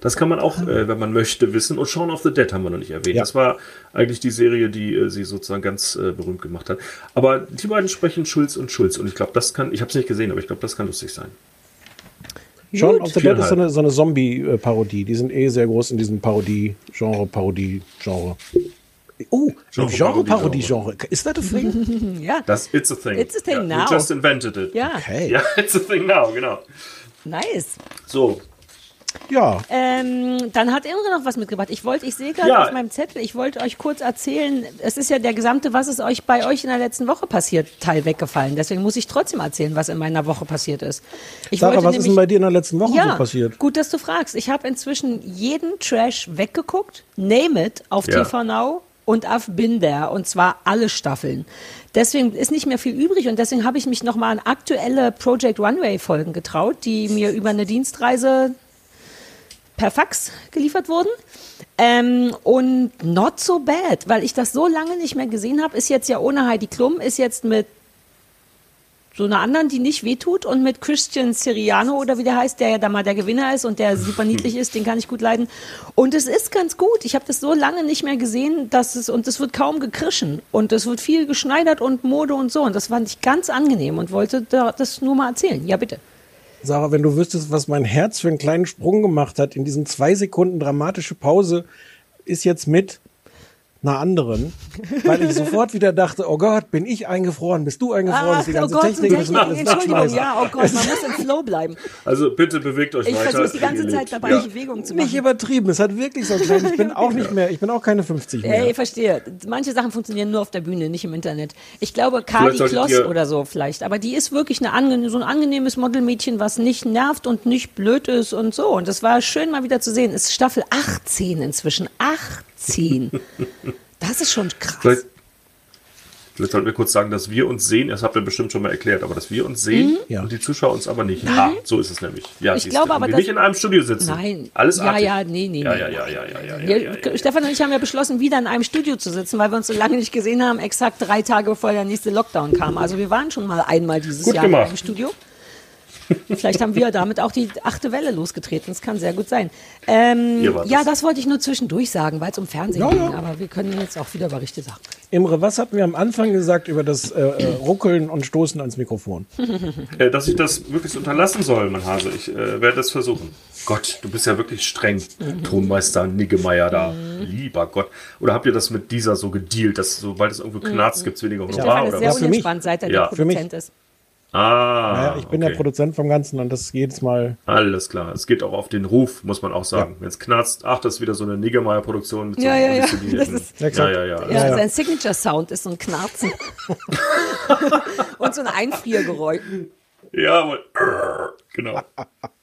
Das kann man auch, äh, wenn man möchte, wissen. Und Shaun of the Dead haben wir noch nicht erwähnt. Ja. Das war eigentlich die Serie, die äh, sie sozusagen ganz äh, berühmt gemacht hat. Aber die beiden sprechen Schulz und Schulz. Und ich glaube, das kann, ich habe es nicht gesehen, aber ich glaube, das kann lustig sein. Shaun of the Dead ist so eine, so eine Zombie-Parodie. Die sind eh sehr groß in diesem Parodie-Genre, Parodie-Genre. Oh, Genre- Genre-Parodie-Genre. Ist das a thing? Ja, Das It's a Thing. It's a thing ja, now. We just invented it. ja, Okay. Ja, It's a Thing now, genau. nice. So, Ja. Ähm, dann hat Imre noch was mitgebracht. Ich wollte, ich sehe gerade Ja. auf meinem Zettel, ich wollte euch kurz erzählen, es ist ja der gesamte, was ist euch bei euch in der letzten Woche passiert, Teil weggefallen. Deswegen muss ich trotzdem erzählen, was in meiner Woche passiert ist. Ich Sarah, wollte was ist denn bei dir in der letzten Woche ja, so passiert? gut, dass du fragst. Ich habe inzwischen jeden Trash weggeguckt, Name It auf Ja. TV Now und auf Bin There und zwar alle Staffeln. Deswegen ist nicht mehr viel übrig und deswegen habe ich mich nochmal an aktuelle Project Runway Folgen getraut, die mir über eine Dienstreise per Fax geliefert wurden. Ähm, und not so bad, weil ich das so lange nicht mehr gesehen habe, ist jetzt ja ohne Heidi Klum, ist jetzt mit so einer anderen, die nicht wehtut und mit Christian Siriano oder wie der heißt, der ja da mal der Gewinner ist und der super niedlich ist, den kann ich gut leiden. Und es ist ganz gut. Ich habe das so lange nicht mehr gesehen, dass es und es wird kaum gekrischen und es wird viel geschneidert und Mode und so und das fand ich ganz angenehm und wollte da, das nur mal erzählen. Ja, bitte. Sarah, wenn du wüsstest, was mein Herz für einen kleinen Sprung gemacht hat in diesen zwei Sekunden dramatische Pause, ist jetzt mit einer anderen, weil ich sofort wieder dachte, oh Gott, bin ich eingefroren, bist du eingefroren, ist die ganze oh Gott, Technik, müssen wir alles Entschuldigung, ja, oh Gott, man muss im Flow bleiben. Also bitte bewegt euch Ich weiter. versuche die ganze Zeit dabei Ja. Bewegung zu Nicht machen. übertrieben, es hat wirklich so kleinen, ich bin auch nicht mehr, ich bin auch keine 50 mehr. Ey, ich verstehe. Manche Sachen funktionieren nur auf der Bühne, nicht im Internet. Ich glaube, Kali Kloss oder so vielleicht. Aber die ist wirklich eine ange so ein angenehmes Modelmädchen, was nicht nervt und nicht blöd ist und so. Und das war schön mal wieder zu sehen. Es ist Staffel 18 inzwischen. 18. Das ist schon krass. Vielleicht, Vielleicht sollten wir kurz sagen, dass wir uns sehen, das habt ihr bestimmt schon mal erklärt, aber dass wir uns sehen Ja. und die Zuschauer uns aber nicht. Ah, so ist es nämlich. Ja, Ich glaube aber, dass- nicht in einem Studio sitzen. Nein. Alles Ja, artig. ja, nee, nee, Ja, nee. ja, ja, ja, ja, ja, ja, ja, ja. Stefan und ich haben ja beschlossen, wieder in einem Studio zu sitzen, weil wir uns so lange nicht gesehen haben, exakt drei Tage bevor der nächste Lockdown kam. Also wir waren schon mal einmal dieses Gut Jahr in gemacht. einem Studio. Vielleicht haben wir damit auch die achte Welle losgetreten. Das kann sehr gut sein. Ähm, ja, das wollte ich nur zwischendurch sagen, weil es um Fernsehen Ja, ging. ja. Aber wir können jetzt auch wieder über richtige Sachen. Imre, was hatten wir am Anfang gesagt über das äh, äh, Ruckeln und Stoßen ans Mikrofon? Äh, dass ich das wirklich unterlassen soll, mein Hase. Ich äh, werde das versuchen. Gott, du bist ja wirklich streng, Tonmeister Niggemeier da. Lieber Gott. Oder habt ihr das mit dieser so gedealt, dass sobald es irgendwo knarzt, gibt es weniger Honorar ist oder sehr was? unentspannt, seit er Ja. der. Produzent ist. Ah, Naja, ich bin der okay. Produzent vom Ganzen und das jedes Mal. Alles klar. Es geht auch auf den Ruf, muss man auch sagen. Wenn es knarzt, ach, das ist wieder so eine Niggemeier-Produktion mit so Ja, einem ja, ja. Das ist- ja, ja, ja. Ja, Ja, ja. sein Signature-Sound ist so ein Knarzen. Und so ein Einfriergeräusch. Ja, aber, genau.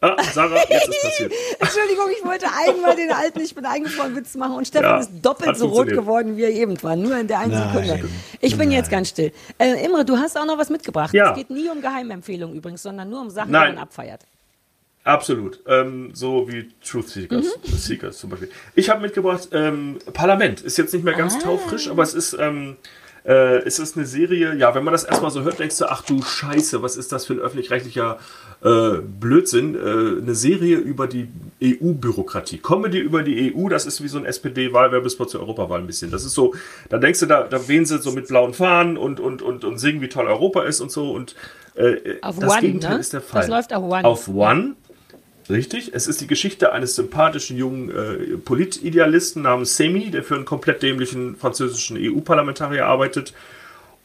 Ah, Sarah, jetzt ist passiert. Entschuldigung, ich wollte einmal den alten Ich bin eingefroren Witz machen und Stefan Ja, ist doppelt so rot geworden, wie er eben war. Nur in der einen Nein. Sekunde. Ich bin jetzt ganz still. Äh, Imre, du hast auch noch was mitgebracht. Ja. Es geht nie um Geheimempfehlungen übrigens, sondern nur um Sachen, Nein. die man abfeiert. Absolut. Ähm, so wie Truth Seekers, Mhm. Seekers zum Beispiel. Ich habe mitgebracht, ähm, Parlament. Ist jetzt nicht mehr ganz Ah. taufrisch, aber es ist, ähm, äh, es ist eine Serie, ja, wenn man das erstmal so hört, denkst du, ach du Scheiße, was ist das für ein öffentlich-rechtlicher äh, Blödsinn? Äh, eine Serie über die EU-Bürokratie. Comedy über die EU, das ist wie so ein SPD-Wahlwerbespot zur Europawahl ein bisschen. Das ist so, da denkst du, da, da wehen sie so mit blauen Fahnen und, und, und, und singen, wie toll Europa ist und so. Und äh, Auf das One, Gegenteil ne? ist der Fall. Das läuft auf One. Auf One. Richtig. Es ist die Geschichte eines sympathischen jungen äh, Politidealisten namens Semi, der für einen komplett dämlichen französischen EU-Parlamentarier arbeitet.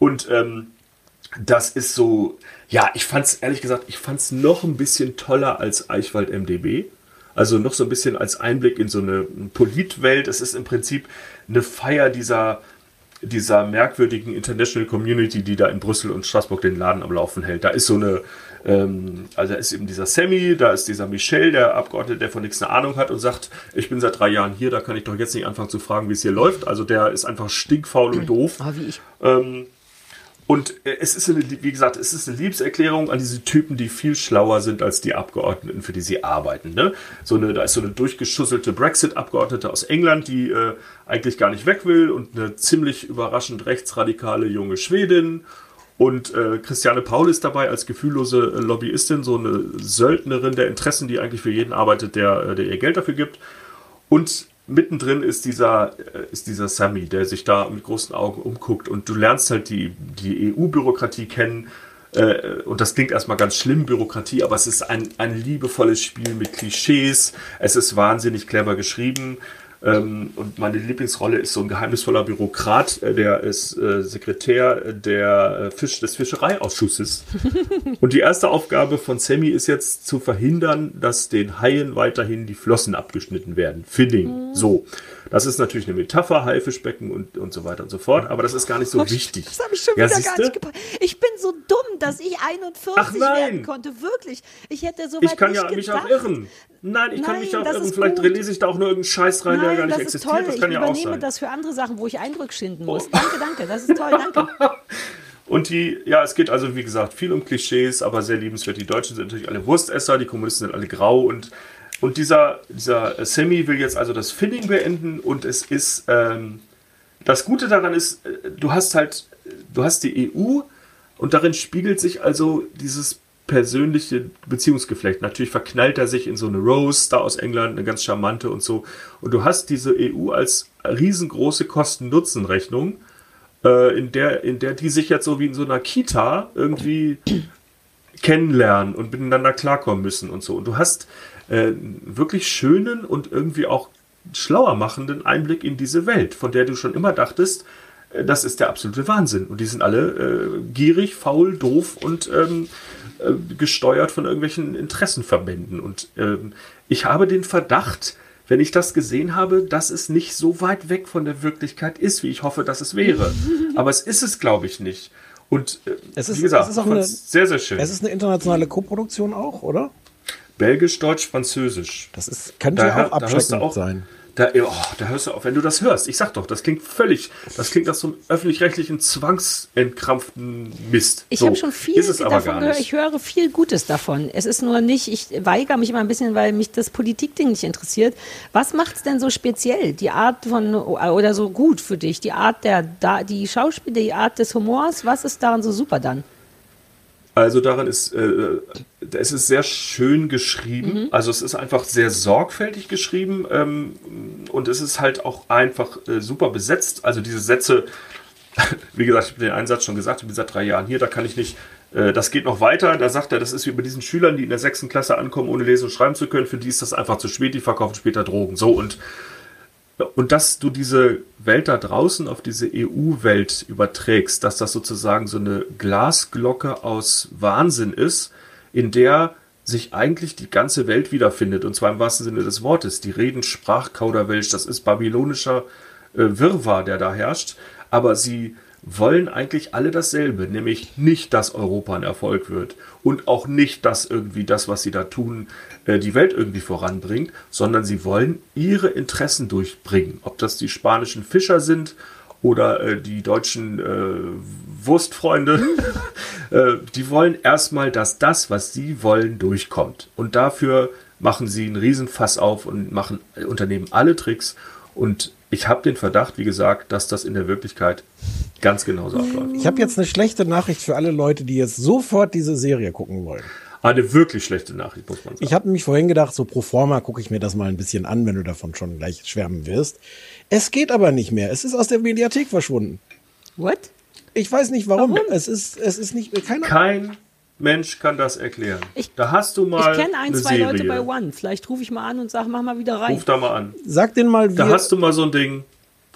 Und ähm, das ist so, ja, ich fand's ehrlich gesagt, ich fand's noch ein bisschen toller als Eichwald MDB. Also noch so ein bisschen als Einblick in so eine Politwelt. Es ist im Prinzip eine Feier dieser, dieser merkwürdigen International Community, die da in Brüssel und Straßburg den Laden am Laufen hält. Da ist so eine, ähm, also da ist eben dieser Sammy, da ist dieser Michel, der Abgeordnete, der von nichts eine Ahnung hat und sagt, ich bin seit drei Jahren hier, da kann ich doch jetzt nicht anfangen zu fragen, wie es hier läuft. Also der ist einfach stinkfaul und doof. Ah, wie ich. Ähm, und äh, es ist, eine, wie gesagt, es ist eine Liebeserklärung an diese Typen, die viel schlauer sind als die Abgeordneten, für die sie arbeiten. Ne? So eine, da ist so eine durchgeschusselte Brexit-Abgeordnete aus England, die äh, eigentlich gar nicht weg will und eine ziemlich überraschend rechtsradikale junge Schwedin. Und äh, Christiane Paul ist dabei als gefühllose äh, Lobbyistin, so eine Söldnerin der Interessen, die eigentlich für jeden arbeitet, der, äh, der ihr Geld dafür gibt. Und mittendrin ist dieser, äh, ist dieser Sammy, der sich da mit großen Augen umguckt und du lernst halt die, die EU-Bürokratie kennen. Äh, Und das klingt erstmal ganz schlimm, Bürokratie, aber es ist ein, ein liebevolles Spiel mit Klischees. Es ist wahnsinnig clever geschrieben. Ähm, Und meine Lieblingsrolle ist so ein geheimnisvoller Bürokrat, äh, der ist äh, Sekretär der äh, Fisch, des Fischereiausschusses. Und die erste Aufgabe von Sammy ist jetzt zu verhindern, dass den Haien weiterhin die Flossen abgeschnitten werden. Finning. So. Das ist natürlich eine Metapher, Haifischbecken und, und so weiter und so fort, aber das ist gar nicht so wichtig. Das habe ich schon Ja, wieder gar siehste? nicht gepackt. Ich bin so dumm, dass ich 41 Ach, nein. werden konnte. Wirklich. Ich hätte so weit Ich kann nicht ja mich gedacht. auch irren. Nein, ich kann Nein, mich auch irren. Vielleicht gut. lese ich da auch nur irgendeinen Scheiß rein, der gar Nein, nicht existiert. toll. Das Ich kann ja auch übernehme sein. Oh. das für andere Sachen, wo ich Eindruck schinden muss. Danke, danke. Das ist toll. Danke. Und die, ja, es geht also, wie gesagt, viel um Klischees, aber sehr liebenswert. Die Deutschen sind natürlich alle Wurstesser, die Kommunisten sind alle grau und, und dieser, dieser Semi will jetzt also das Finning beenden und es ist, ähm, das Gute daran ist, äh, du hast halt, du hast die EU und darin spiegelt sich also dieses persönliche Beziehungsgeflecht. Natürlich verknallt er sich in so eine Rose da aus England, eine ganz charmante und so. Und du hast diese EU als riesengroße Kosten-Nutzen-Rechnung äh, in der, in der die sich jetzt so wie in so einer Kita irgendwie kennenlernen und miteinander klarkommen müssen und so. Und du hast äh, wirklich schönen und irgendwie auch schlauer machenden Einblick in diese Welt, von der du schon immer dachtest, äh, das ist der absolute Wahnsinn. Und die sind alle äh, gierig, faul, doof und ähm, äh, gesteuert von irgendwelchen Interessenverbänden. Und ähm, ich habe den Verdacht, wenn ich das gesehen habe, dass es nicht so weit weg von der Wirklichkeit ist, wie ich hoffe, dass es wäre. Aber es ist es, glaube ich, nicht. Und äh, Es ist- wie gesagt, es ist auch eine- sehr, sehr schön. Es ist eine internationale Koproduktion auch, oder? Belgisch, Deutsch, Französisch. Das ist, könnte Da, ja auch abschreckend auch, sein. Da, oh, da hörst du auf, wenn du das hörst. Ich sag doch, das klingt völlig, das klingt nach so einem öffentlich-rechtlichen zwangsentkrampften Mist. Ich so, habe schon viel ist es aber davon gar gehört. nicht. Ich höre viel Gutes davon. Es ist nur nicht, ich weigere mich immer ein bisschen, weil mich das Politikding nicht interessiert. Was macht es denn so speziell? Die Art von, oder so gut für dich? Die Art der, da, die Schauspiel, die Art des Humors? Was ist daran so super dann? Also daran ist, äh, es ist sehr schön geschrieben. Also es ist einfach sehr sorgfältig geschrieben ähm, und es ist halt auch einfach äh, super besetzt. Also diese Sätze, wie gesagt, ich habe den einen Satz schon gesagt, ich bin seit drei Jahren hier, da kann ich nicht, äh, das geht noch weiter. Da sagt er, das ist wie bei diesen Schülern, die in der sechsten Klasse ankommen, ohne lesen und schreiben zu können. Für die ist das einfach zu spät, die verkaufen später Drogen. So und und dass du diese Welt da draußen auf diese EU-Welt überträgst, dass das sozusagen so eine Glasglocke aus Wahnsinn ist, in der sich eigentlich die ganze Welt wiederfindet, und zwar im wahrsten Sinne des Wortes. Die reden Sprachkauderwelsch, das ist babylonischer äh, Wirrwarr, der da herrscht, aber sie wollen eigentlich alle dasselbe, nämlich nicht, dass Europa ein Erfolg wird und auch nicht, dass irgendwie das, was sie da tun, äh, die Welt irgendwie voranbringt, sondern sie wollen ihre Interessen durchbringen. Ob das die spanischen Fischer sind oder äh, die deutschen äh, Wurstfreunde, äh, die wollen erstmal, dass das, was sie wollen, durchkommt. Und dafür machen sie einen Riesenfass auf und machen unternehmen alle Tricks. Und ich habe den Verdacht, wie gesagt, dass das in der Wirklichkeit ganz genauso abläuft. Ich habe jetzt eine schlechte Nachricht für alle Leute, die jetzt sofort diese Serie gucken wollen. Eine wirklich schlechte Nachricht, muss man sagen. Ich habe nämlich vorhin gedacht, so pro forma gucke ich mir das mal ein bisschen an, wenn du davon schon gleich schwärmen wirst. Es geht aber nicht mehr. Es ist aus der Mediathek verschwunden. What? Ich weiß nicht warum. Warum? Es ist, es ist nicht, keine Kein Mensch kann das erklären. Ich- da hast du mal Ich kenne ein, eine zwei Serie. Leute bei One. Vielleicht rufe ich mal an und sage, mach mal wieder rein. Ruf da mal an. Sag den mal, Da hast du mal so ein Ding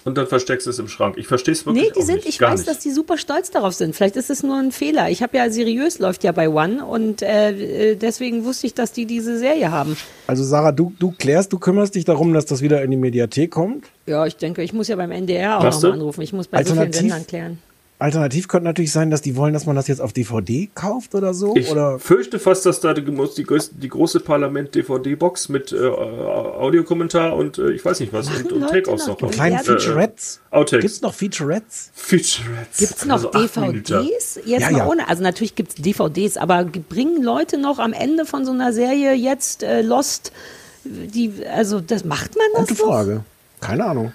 und dann versteckst du es im Schrank. Ich verstehe es wirklich Nee, die auch sind, nicht. ich Gar weiß, nicht. dass die super stolz darauf sind. Vielleicht ist es nur ein Fehler. Ich habe ja seriös läuft ja bei One und äh, äh, deswegen wusste ich, dass die diese Serie haben. also Sarah, du, du klärst, du kümmerst dich darum, dass das wieder in die Mediathek kommt. Ja, ich denke, ich muss ja beim NDR auch nochmal anrufen. Ich muss bei so vielen Alternativ- Sendern klären. Alternativ könnte natürlich sein, dass die wollen, dass man das jetzt auf DVD kauft oder so. Ich oder fürchte fast, dass da die, die, größte- die große Parlament-DVD-Box mit äh, Audiokommentar und äh, ich weiß nicht was und, und Leute Takeouts noch noch kommt. kleinen Featurettes. Outtakes. Gibt's noch Featurettes? Featurettes. Gibt's noch Also. DVDs? Jetzt Ja, mal ja. ohne. Also natürlich gibt's DVDs, aber ge- bringen Leute noch am Ende von so einer Serie jetzt äh, Lost, die, also das macht man das Gute noch? Frage. Keine Ahnung.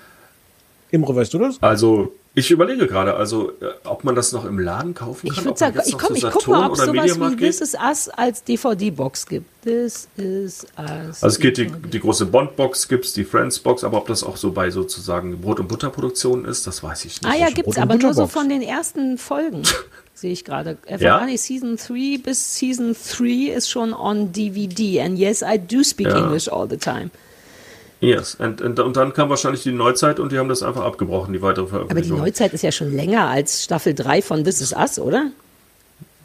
Imre, weißt du das? Also, ich überlege gerade, also, äh, ob man das noch im Laden kaufen kann. Ich würde sagen, ich komm, ich guck mal, ob es sowas wie geht. This Is Us als DVD-Box gibt. This Is Us. Also es geht die, die große Bond-Box, gibt's die Friends-Box, aber ob das auch so bei sozusagen Brot- und Butterproduktionen ist, das weiß ich nicht. Ah ja, Brot- gibt's, und aber nur so von den ersten Folgen. Sehe ich gerade. Äh, Ja? Season 3 bis Season 3 ist schon on DVD. And yes, I do speak Ja. English all the time. Yes. Und, und, und dann kam wahrscheinlich die Neuzeit und die haben das einfach abgebrochen, die weitere Aber die Veröffentlichung. Neuzeit ist ja schon länger als Staffel 3 von This Is Us, oder?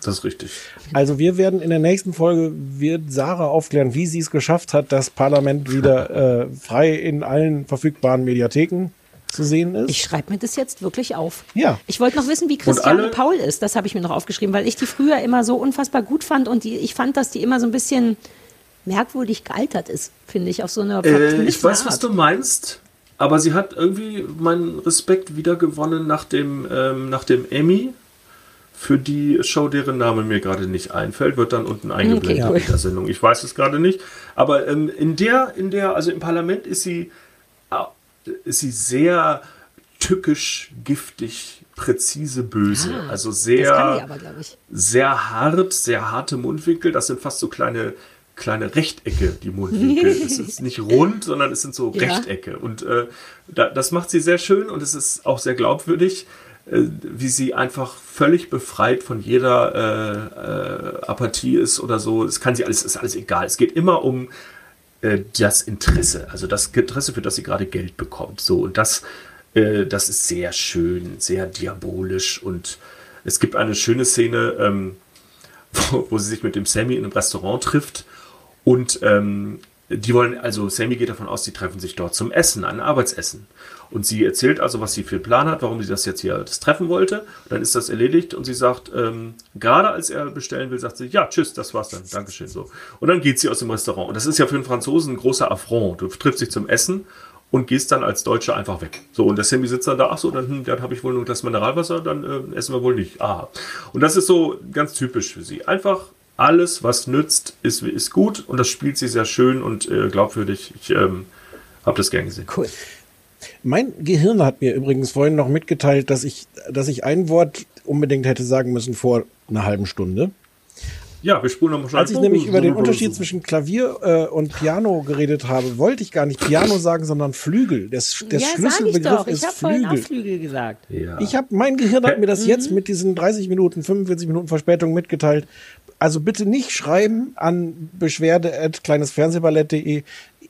das ist richtig. Also wir werden in der nächsten Folge, wird Sarah aufklären, wie sie es geschafft hat, das Parlament wieder äh, frei in allen verfügbaren Mediatheken zu sehen ist. Ich schreibe mir das jetzt wirklich auf. Ja. Ich wollte noch wissen, wie Christiane Paul ist. Das habe ich mir noch aufgeschrieben, weil ich die früher immer so unfassbar gut fand und die, ich fand, dass die immer so ein bisschen merkwürdig gealtert ist, finde ich, auf so eine Äh, ich weiß, was Art. du meinst, aber sie hat irgendwie meinen Respekt wiedergewonnen nach dem, ähm, nach dem Emmy für die Show, deren Name mir gerade nicht einfällt, wird dann unten eingeblendet cool. in der Sendung. Ich weiß es gerade nicht. Aber ähm, in der, in der, also im Parlament ist sie, äh, ist sie sehr tückisch, giftig, präzise, böse. Ah, also sehr aber, sehr hart, sehr harte Mundwinkel. Das sind fast so kleine, kleine Rechtecke, die Mundwinkel. es ist nicht rund, sondern es sind so Ja. Rechtecke. Und äh, da, das macht sie sehr schön und es ist auch sehr glaubwürdig, äh, wie sie einfach völlig befreit von jeder äh, äh, Apathie ist oder so. Es kann sie alles, ist alles egal. Es geht immer um äh, das Interesse, also das Interesse, für das sie gerade Geld bekommt. So, und das, äh, das ist sehr schön, sehr diabolisch und es gibt eine schöne Szene, ähm, wo, wo sie sich mit dem Sammy in einem Restaurant trifft und ähm, die wollen, also Sammy geht davon aus, sie treffen sich dort zum Essen, ein Arbeitsessen. Und sie erzählt also, was sie für einen Plan hat, warum sie das jetzt hier das treffen wollte. dann ist das erledigt und sie sagt, ähm, gerade als er bestellen will, sagt sie, ja, tschüss, das war's dann, Dankeschön, so. Und dann geht sie aus dem Restaurant. Und das ist ja für einen Franzosen ein großer Affront. Du triffst dich zum Essen und gehst dann als Deutscher einfach weg. So, und der Sammy sitzt dann da, ach so, dann, hm, dann habe ich wohl nur das Mineralwasser, dann äh, essen wir wohl nicht. Ah. Und das ist so ganz typisch für sie. Einfach alles, was nützt, ist, ist gut und das spielt sie sehr schön und äh, glaubwürdig. Ich ähm, habe das gern gesehen. Cool. Mein Gehirn hat mir übrigens vorhin noch mitgeteilt, dass ich, dass ich ein Wort unbedingt hätte sagen müssen vor einer halben Stunde. Ja, wir spulen nochmal Als ich nämlich über den Unterschied zwischen Klavier äh, und Piano geredet habe, wollte ich gar nicht Piano sagen, sondern Flügel. Der, der ja, sag ich Schlüsselbegriff doch. Ich ist habe vorhin auch Flügel. Flügel gesagt. Ja. Ich habe, mein Gehirn hat mir das jetzt mit diesen 30 Minuten, 45 Minuten Verspätung mitgeteilt. Also bitte nicht schreiben an beschwerde at kleinesfernsehballett.de.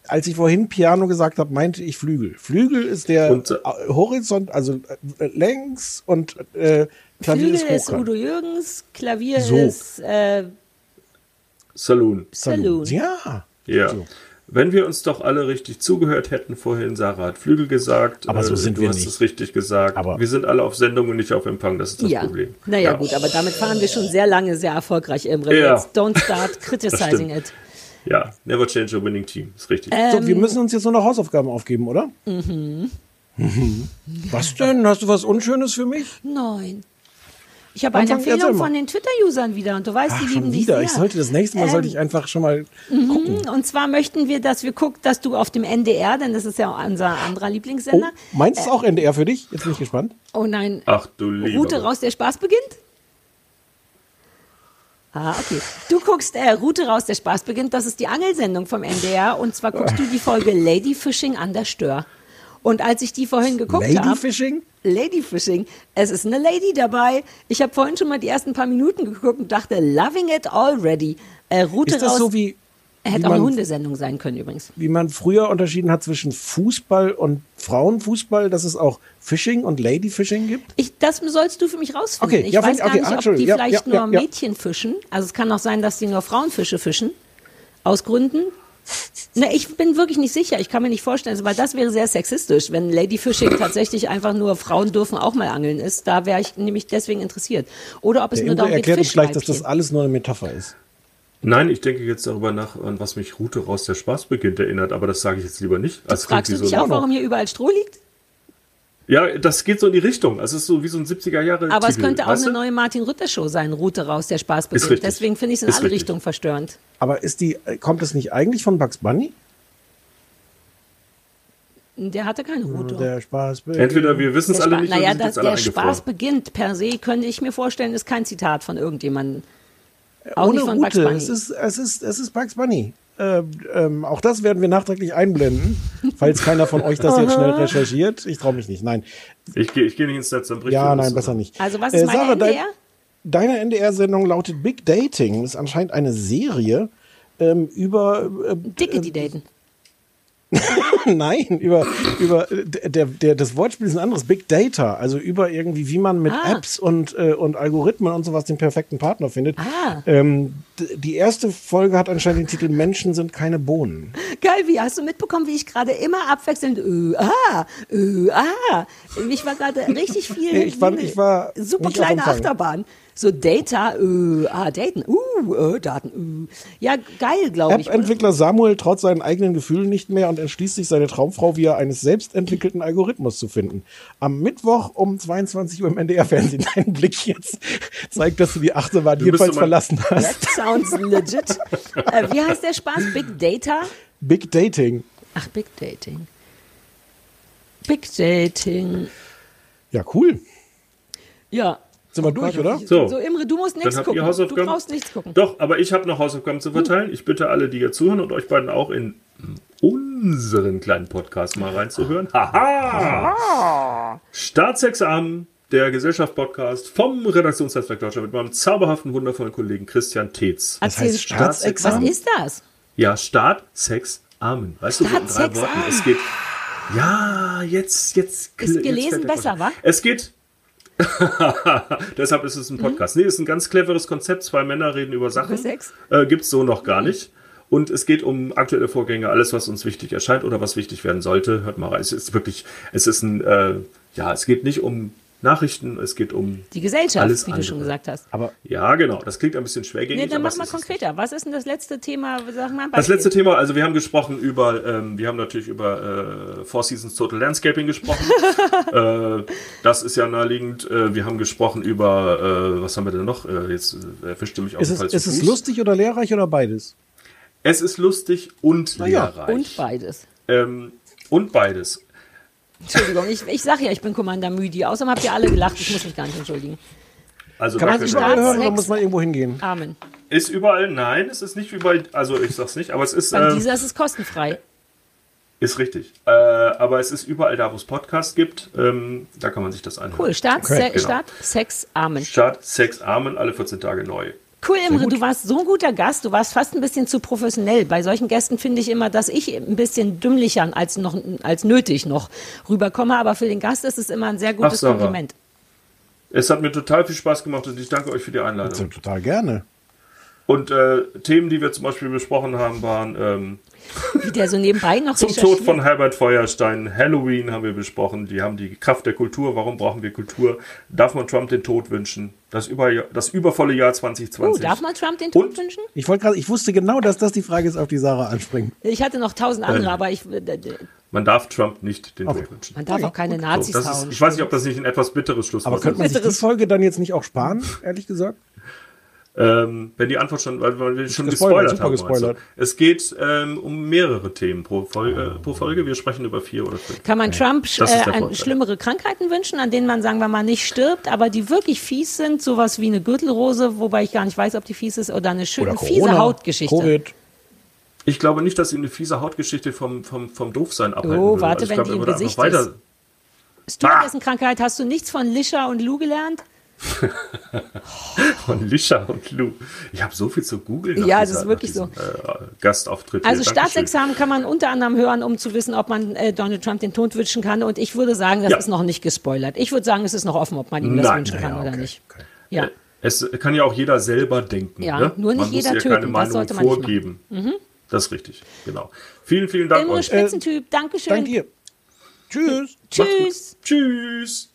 Als ich vorhin Piano gesagt habe, meinte ich Flügel. Flügel ist der Und, äh, Horizont, also äh, längs und äh, Klavier Flügel ist ist. Udo Jürgens, Klavier So. ist äh, Saloon. Saloon. Ja. Ja. So. Wenn wir uns doch alle richtig zugehört hätten vorhin, Sarah hat Flügel gesagt. Aber so äh, sind du wir hast nicht. es richtig gesagt. Aber- wir sind alle auf Sendung und nicht auf Empfang, das ist das ja. Problem. Naja, Ja. gut, aber damit fahren wir schon sehr lange sehr erfolgreich, Imre. Ja. Jetzt don't start criticizing it. Ja, never change a winning team, ist richtig. Äh, So, wir müssen uns jetzt nur noch Hausaufgaben aufgeben, oder? Mhm. Was denn? Hast du was Unschönes für mich? Nein. Ich habe eine erzähl Empfehlung von den Twitter-Usern wieder und du weißt, die Ach, lieben schon dich wieder. sehr. Ich sollte das nächste Mal sollte Ähm, ich einfach schon mal gucken. Und zwar möchten wir, dass wir gucken, dass du auf dem NDR, denn das ist ja unser anderer Oh, Lieblingssender. meinst du es auch NDR für dich? Jetzt bin ich gespannt. Oh nein, Ach du lieber Route raus, der Spaß beginnt? Ah, okay. Du guckst äh, Route raus, der Spaß beginnt. Das ist die Angelsendung vom NDR. Und zwar guckst du die Folge Ladyfishing an der Stör. Und als ich die vorhin geguckt habe. Ladyfishing? Ladyfishing. Es ist eine Lady dabei. Ich habe vorhin schon mal die ersten paar Minuten geguckt und dachte, loving it already. Äh, Route Ist das raus. so wie, hätte auch eine Hundesendung sein können übrigens. wie man früher unterschieden hat zwischen Fußball und Frauenfußball, dass es auch Fishing und Ladyfishing gibt? Ich, das sollst du für mich rausfinden. Okay, ich ja, weiß okay, gar nicht, ob die. Ja, vielleicht ja, nur. Mädchen fischen. Also es kann auch sein, dass die nur Frauenfische fischen. Aus Gründen. Ne, ich bin wirklich nicht sicher. Ich kann mir nicht vorstellen, weil das wäre sehr sexistisch, wenn Ladyfishing tatsächlich einfach nur Frauen dürfen auch mal angeln ist. Da wäre ich nämlich deswegen interessiert. Oder ob es Der nur darum geht, erklärt uns gleich, dass das alles nur eine Metapher ist. Nein, ich denke jetzt darüber nach, an was mich Route raus der Spaß beginnt erinnert, aber das sage ich jetzt lieber nicht. Also Fragst du dich so auch, warum hier überall Stroh liegt? Ja, das geht so in die Richtung. Also es ist so wie so ein 70er Jahre Aber es könnte auch weißt eine neue Martin Rütter Show sein, Route raus, der Spaß beginnt. Deswegen finde ich es in Ist alle richtig. Richtungen verstörend. Aber ist die, kommt es nicht eigentlich von Bugs Bunny? Der hatte keine Route. Der Spaß. Entweder wir wissen es alle nicht naja, oder sind dass der Spaß beginnt per se, könnte ich mir vorstellen, ist kein Zitat von irgendjemandem. Auch Ohne nicht von Bugs Route. Bunny. Es ist, es ist, es ist Bugs Bunny. Äh, ähm, auch das werden wir nachträglich einblenden, falls keiner von euch das jetzt schnell recherchiert. Ich traue mich nicht. Nein. Ich gehe ich geh nicht ins Netz, dann bricht Ja, nein, besser nicht. Also was ist meine Sarah, dein- NDR? Deine NDR-Sendung lautet Big Dating. Das ist anscheinend eine Serie ähm, über äh, Dicke, die daten. Nein, über, über äh, der, der, das Wortspiel ist ein anderes, Big Data, also über irgendwie, wie man mit Ah. Apps und, äh, und Algorithmen und sowas den perfekten Partner findet. Ah. Ähm, die erste Folge hat anscheinend den Titel Menschen sind keine Bohnen. Geil, wie hast du mitbekommen, wie ich gerade immer abwechselnd äh, ah, äh, ah. Ich war gerade richtig viel. Ich war- ich war super kleine. Achterbahn. So Data, äh, ah, Daten, uh, äh, Daten, äh. Ja, geil, glaube ich. App-Entwickler Samuel traut seinen eigenen Gefühlen nicht mehr und entschließt sich, seine Traumfrau via eines selbst entwickelten Algorithmus zu finden. Am Mittwoch um 22 Uhr im NDR-Fernsehen. Dein Blick jetzt zeigt, dass du die Achterbahn Du jedenfalls verlassen hast. That sounds legit. äh, wie heißt der Spaß? Big Data? Big Dating. Ach, Big Dating. Big Dating. Ja, cool. Ja. Sind wir durch, oder? So. So, Imre, du musst nichts gucken. Du brauchst nichts gucken. Doch, aber ich habe noch Hausaufgaben zu verteilen. Ich bitte alle, die hier zuhören und euch beiden auch in unseren kleinen Podcast mal reinzuhören. Haha! Staatsexamen, der Gesellschaft-Podcast vom Redaktionsnetzwerk Deutschland mit meinem zauberhaften, wundervollen Kollegen Christian Tetz. Erzähl, heißt Staatsexamen? Was ist das? Ja, Staat, Sex, Amen. Weißt du, so in drei Staatsexamen. Worten. Es geht. Ja, jetzt, jetzt. Ist gelesen besser, wa? Es geht. Deshalb ist es ein Mhm. Podcast. Nee, ist ein ganz cleveres Konzept. Zwei Männer reden über Sachen. Sex? Äh, Gibt es so noch gar nicht. Und es geht um aktuelle Vorgänge, alles, was uns wichtig erscheint oder was wichtig werden sollte. Hört mal rein. Es ist wirklich, es ist ein, äh, ja, es geht nicht um Nachrichten, es geht um Die Gesellschaft, Alles wie du schon andere. gesagt hast. Aber Ja, genau. Das klingt ein bisschen schwergängig. Nee, dann mach mal konkreter. Was ist denn das letzte Thema? Sag mal ein Das letzte Thema, also wir haben gesprochen über, ähm, wir haben natürlich über äh, Four Seasons Total Landscaping gesprochen. äh, das ist ja naheliegend. Äh, wir haben gesprochen über, äh, was haben wir denn noch? Äh, jetzt äh, erwischte mich auf ist es, ist es lustig oder lehrreich oder beides? Es ist lustig und Na ja. lehrreich. Und beides. ähm, und beides. Entschuldigung, ich, ich sag ja, ich bin Commander Müdi. Außerdem habt ihr alle gelacht, ich muss mich gar nicht entschuldigen. Also Kann man sich überall hören oder muss man irgendwo hingehen? Amen. ist überall, nein, es ist nicht überall, also ich sag's nicht, aber es ist, Beim äh, dieser ist es kostenfrei. ist richtig. Äh, aber es ist überall da, wo es Podcasts gibt, ähm, da kann man sich das anhören. Cool. Start, Okay, Se genau. Start Sex, Amen. Start, Sex, Amen, alle 14 Tage neu. Cool, Imre, du warst so ein guter Gast, du warst fast ein bisschen zu professionell. Bei solchen Gästen finde ich immer, dass ich ein bisschen dümmlicher als, noch, als nötig noch rüberkomme, aber für den Gast ist es immer ein sehr gutes Sarah. Kompliment. Es hat mir total viel Spaß gemacht und ich danke euch für die Einladung. total gerne. Und äh, Themen, die wir zum Beispiel besprochen haben, waren ähm, Wie der so nebenbei noch zum Tod von Herbert Feuerstein, Halloween haben wir besprochen, die haben die Kraft der Kultur, warum brauchen wir Kultur, darf man Trump den Tod wünschen, das, über, das übervolle Jahr Oh, 2020. darf man Trump den Tod Und- wünschen? Ich wollte gerade, ich wusste genau, dass das die Frage ist, auf die Sarah anspringt. Ich hatte noch tausend andere, Äh, aber ich, äh, d- Man darf Trump nicht den Okay. Tod wünschen. man darf auch keine So, Nazis das ist, hauen. ich weiß nicht, ob das nicht ein etwas bitteres Schlusswort Aber könnte man ist. sich die Folge dann jetzt nicht auch sparen, ehrlich gesagt? Ähm, wenn die Antwort schon, weil, wir schon Gespoilert, gespoilert, super haben. gespoilert. Es geht ähm, um mehrere Themen pro Folge, pro Folge. Wir sprechen über vier oder fünf. Kann man Trump äh, Vorteil. schlimmere Krankheiten wünschen, an denen man, sagen wir mal, nicht stirbt, aber die wirklich fies sind? Sowas wie eine Gürtelrose, wobei ich gar nicht weiß, ob die fies ist, oder eine schöne, Oder fiese Corona, Hautgeschichte. Covid. Ich glaube nicht, dass sie eine fiese Hautgeschichte vom, vom, vom Doofsein abhalten Oh, würde. warte, ich wenn glaube, die im würde Gesicht ist. weiter. Stewardessenkrankheit, hast du nichts von Lischer und Lou gelernt? Von Lisha und Lou. Ich habe so viel zu googeln. Ja, das ist wirklich diesem, Äh, Gastauftritt. Also hier. Staatsexamen kann man unter anderem hören, um zu wissen, ob man äh, Donald Trump den Tod wünschen kann. Und ich würde sagen, das Ja. ist noch nicht gespoilert. Ich würde sagen, es ist noch offen, ob man ihm das Nein, wünschen kann ja, oder okay, nicht. okay. Ja. Es kann ja auch jeder selber denken. Ja, ne? nur nicht man jeder muss töten, keine das Meinung sollte man nicht vorgeben. Das ist richtig, genau. Vielen, vielen Dank Imre euch. Spitzentyp, Dankeschön. Dank dir. Tschüss. Tschüss. Tschüss.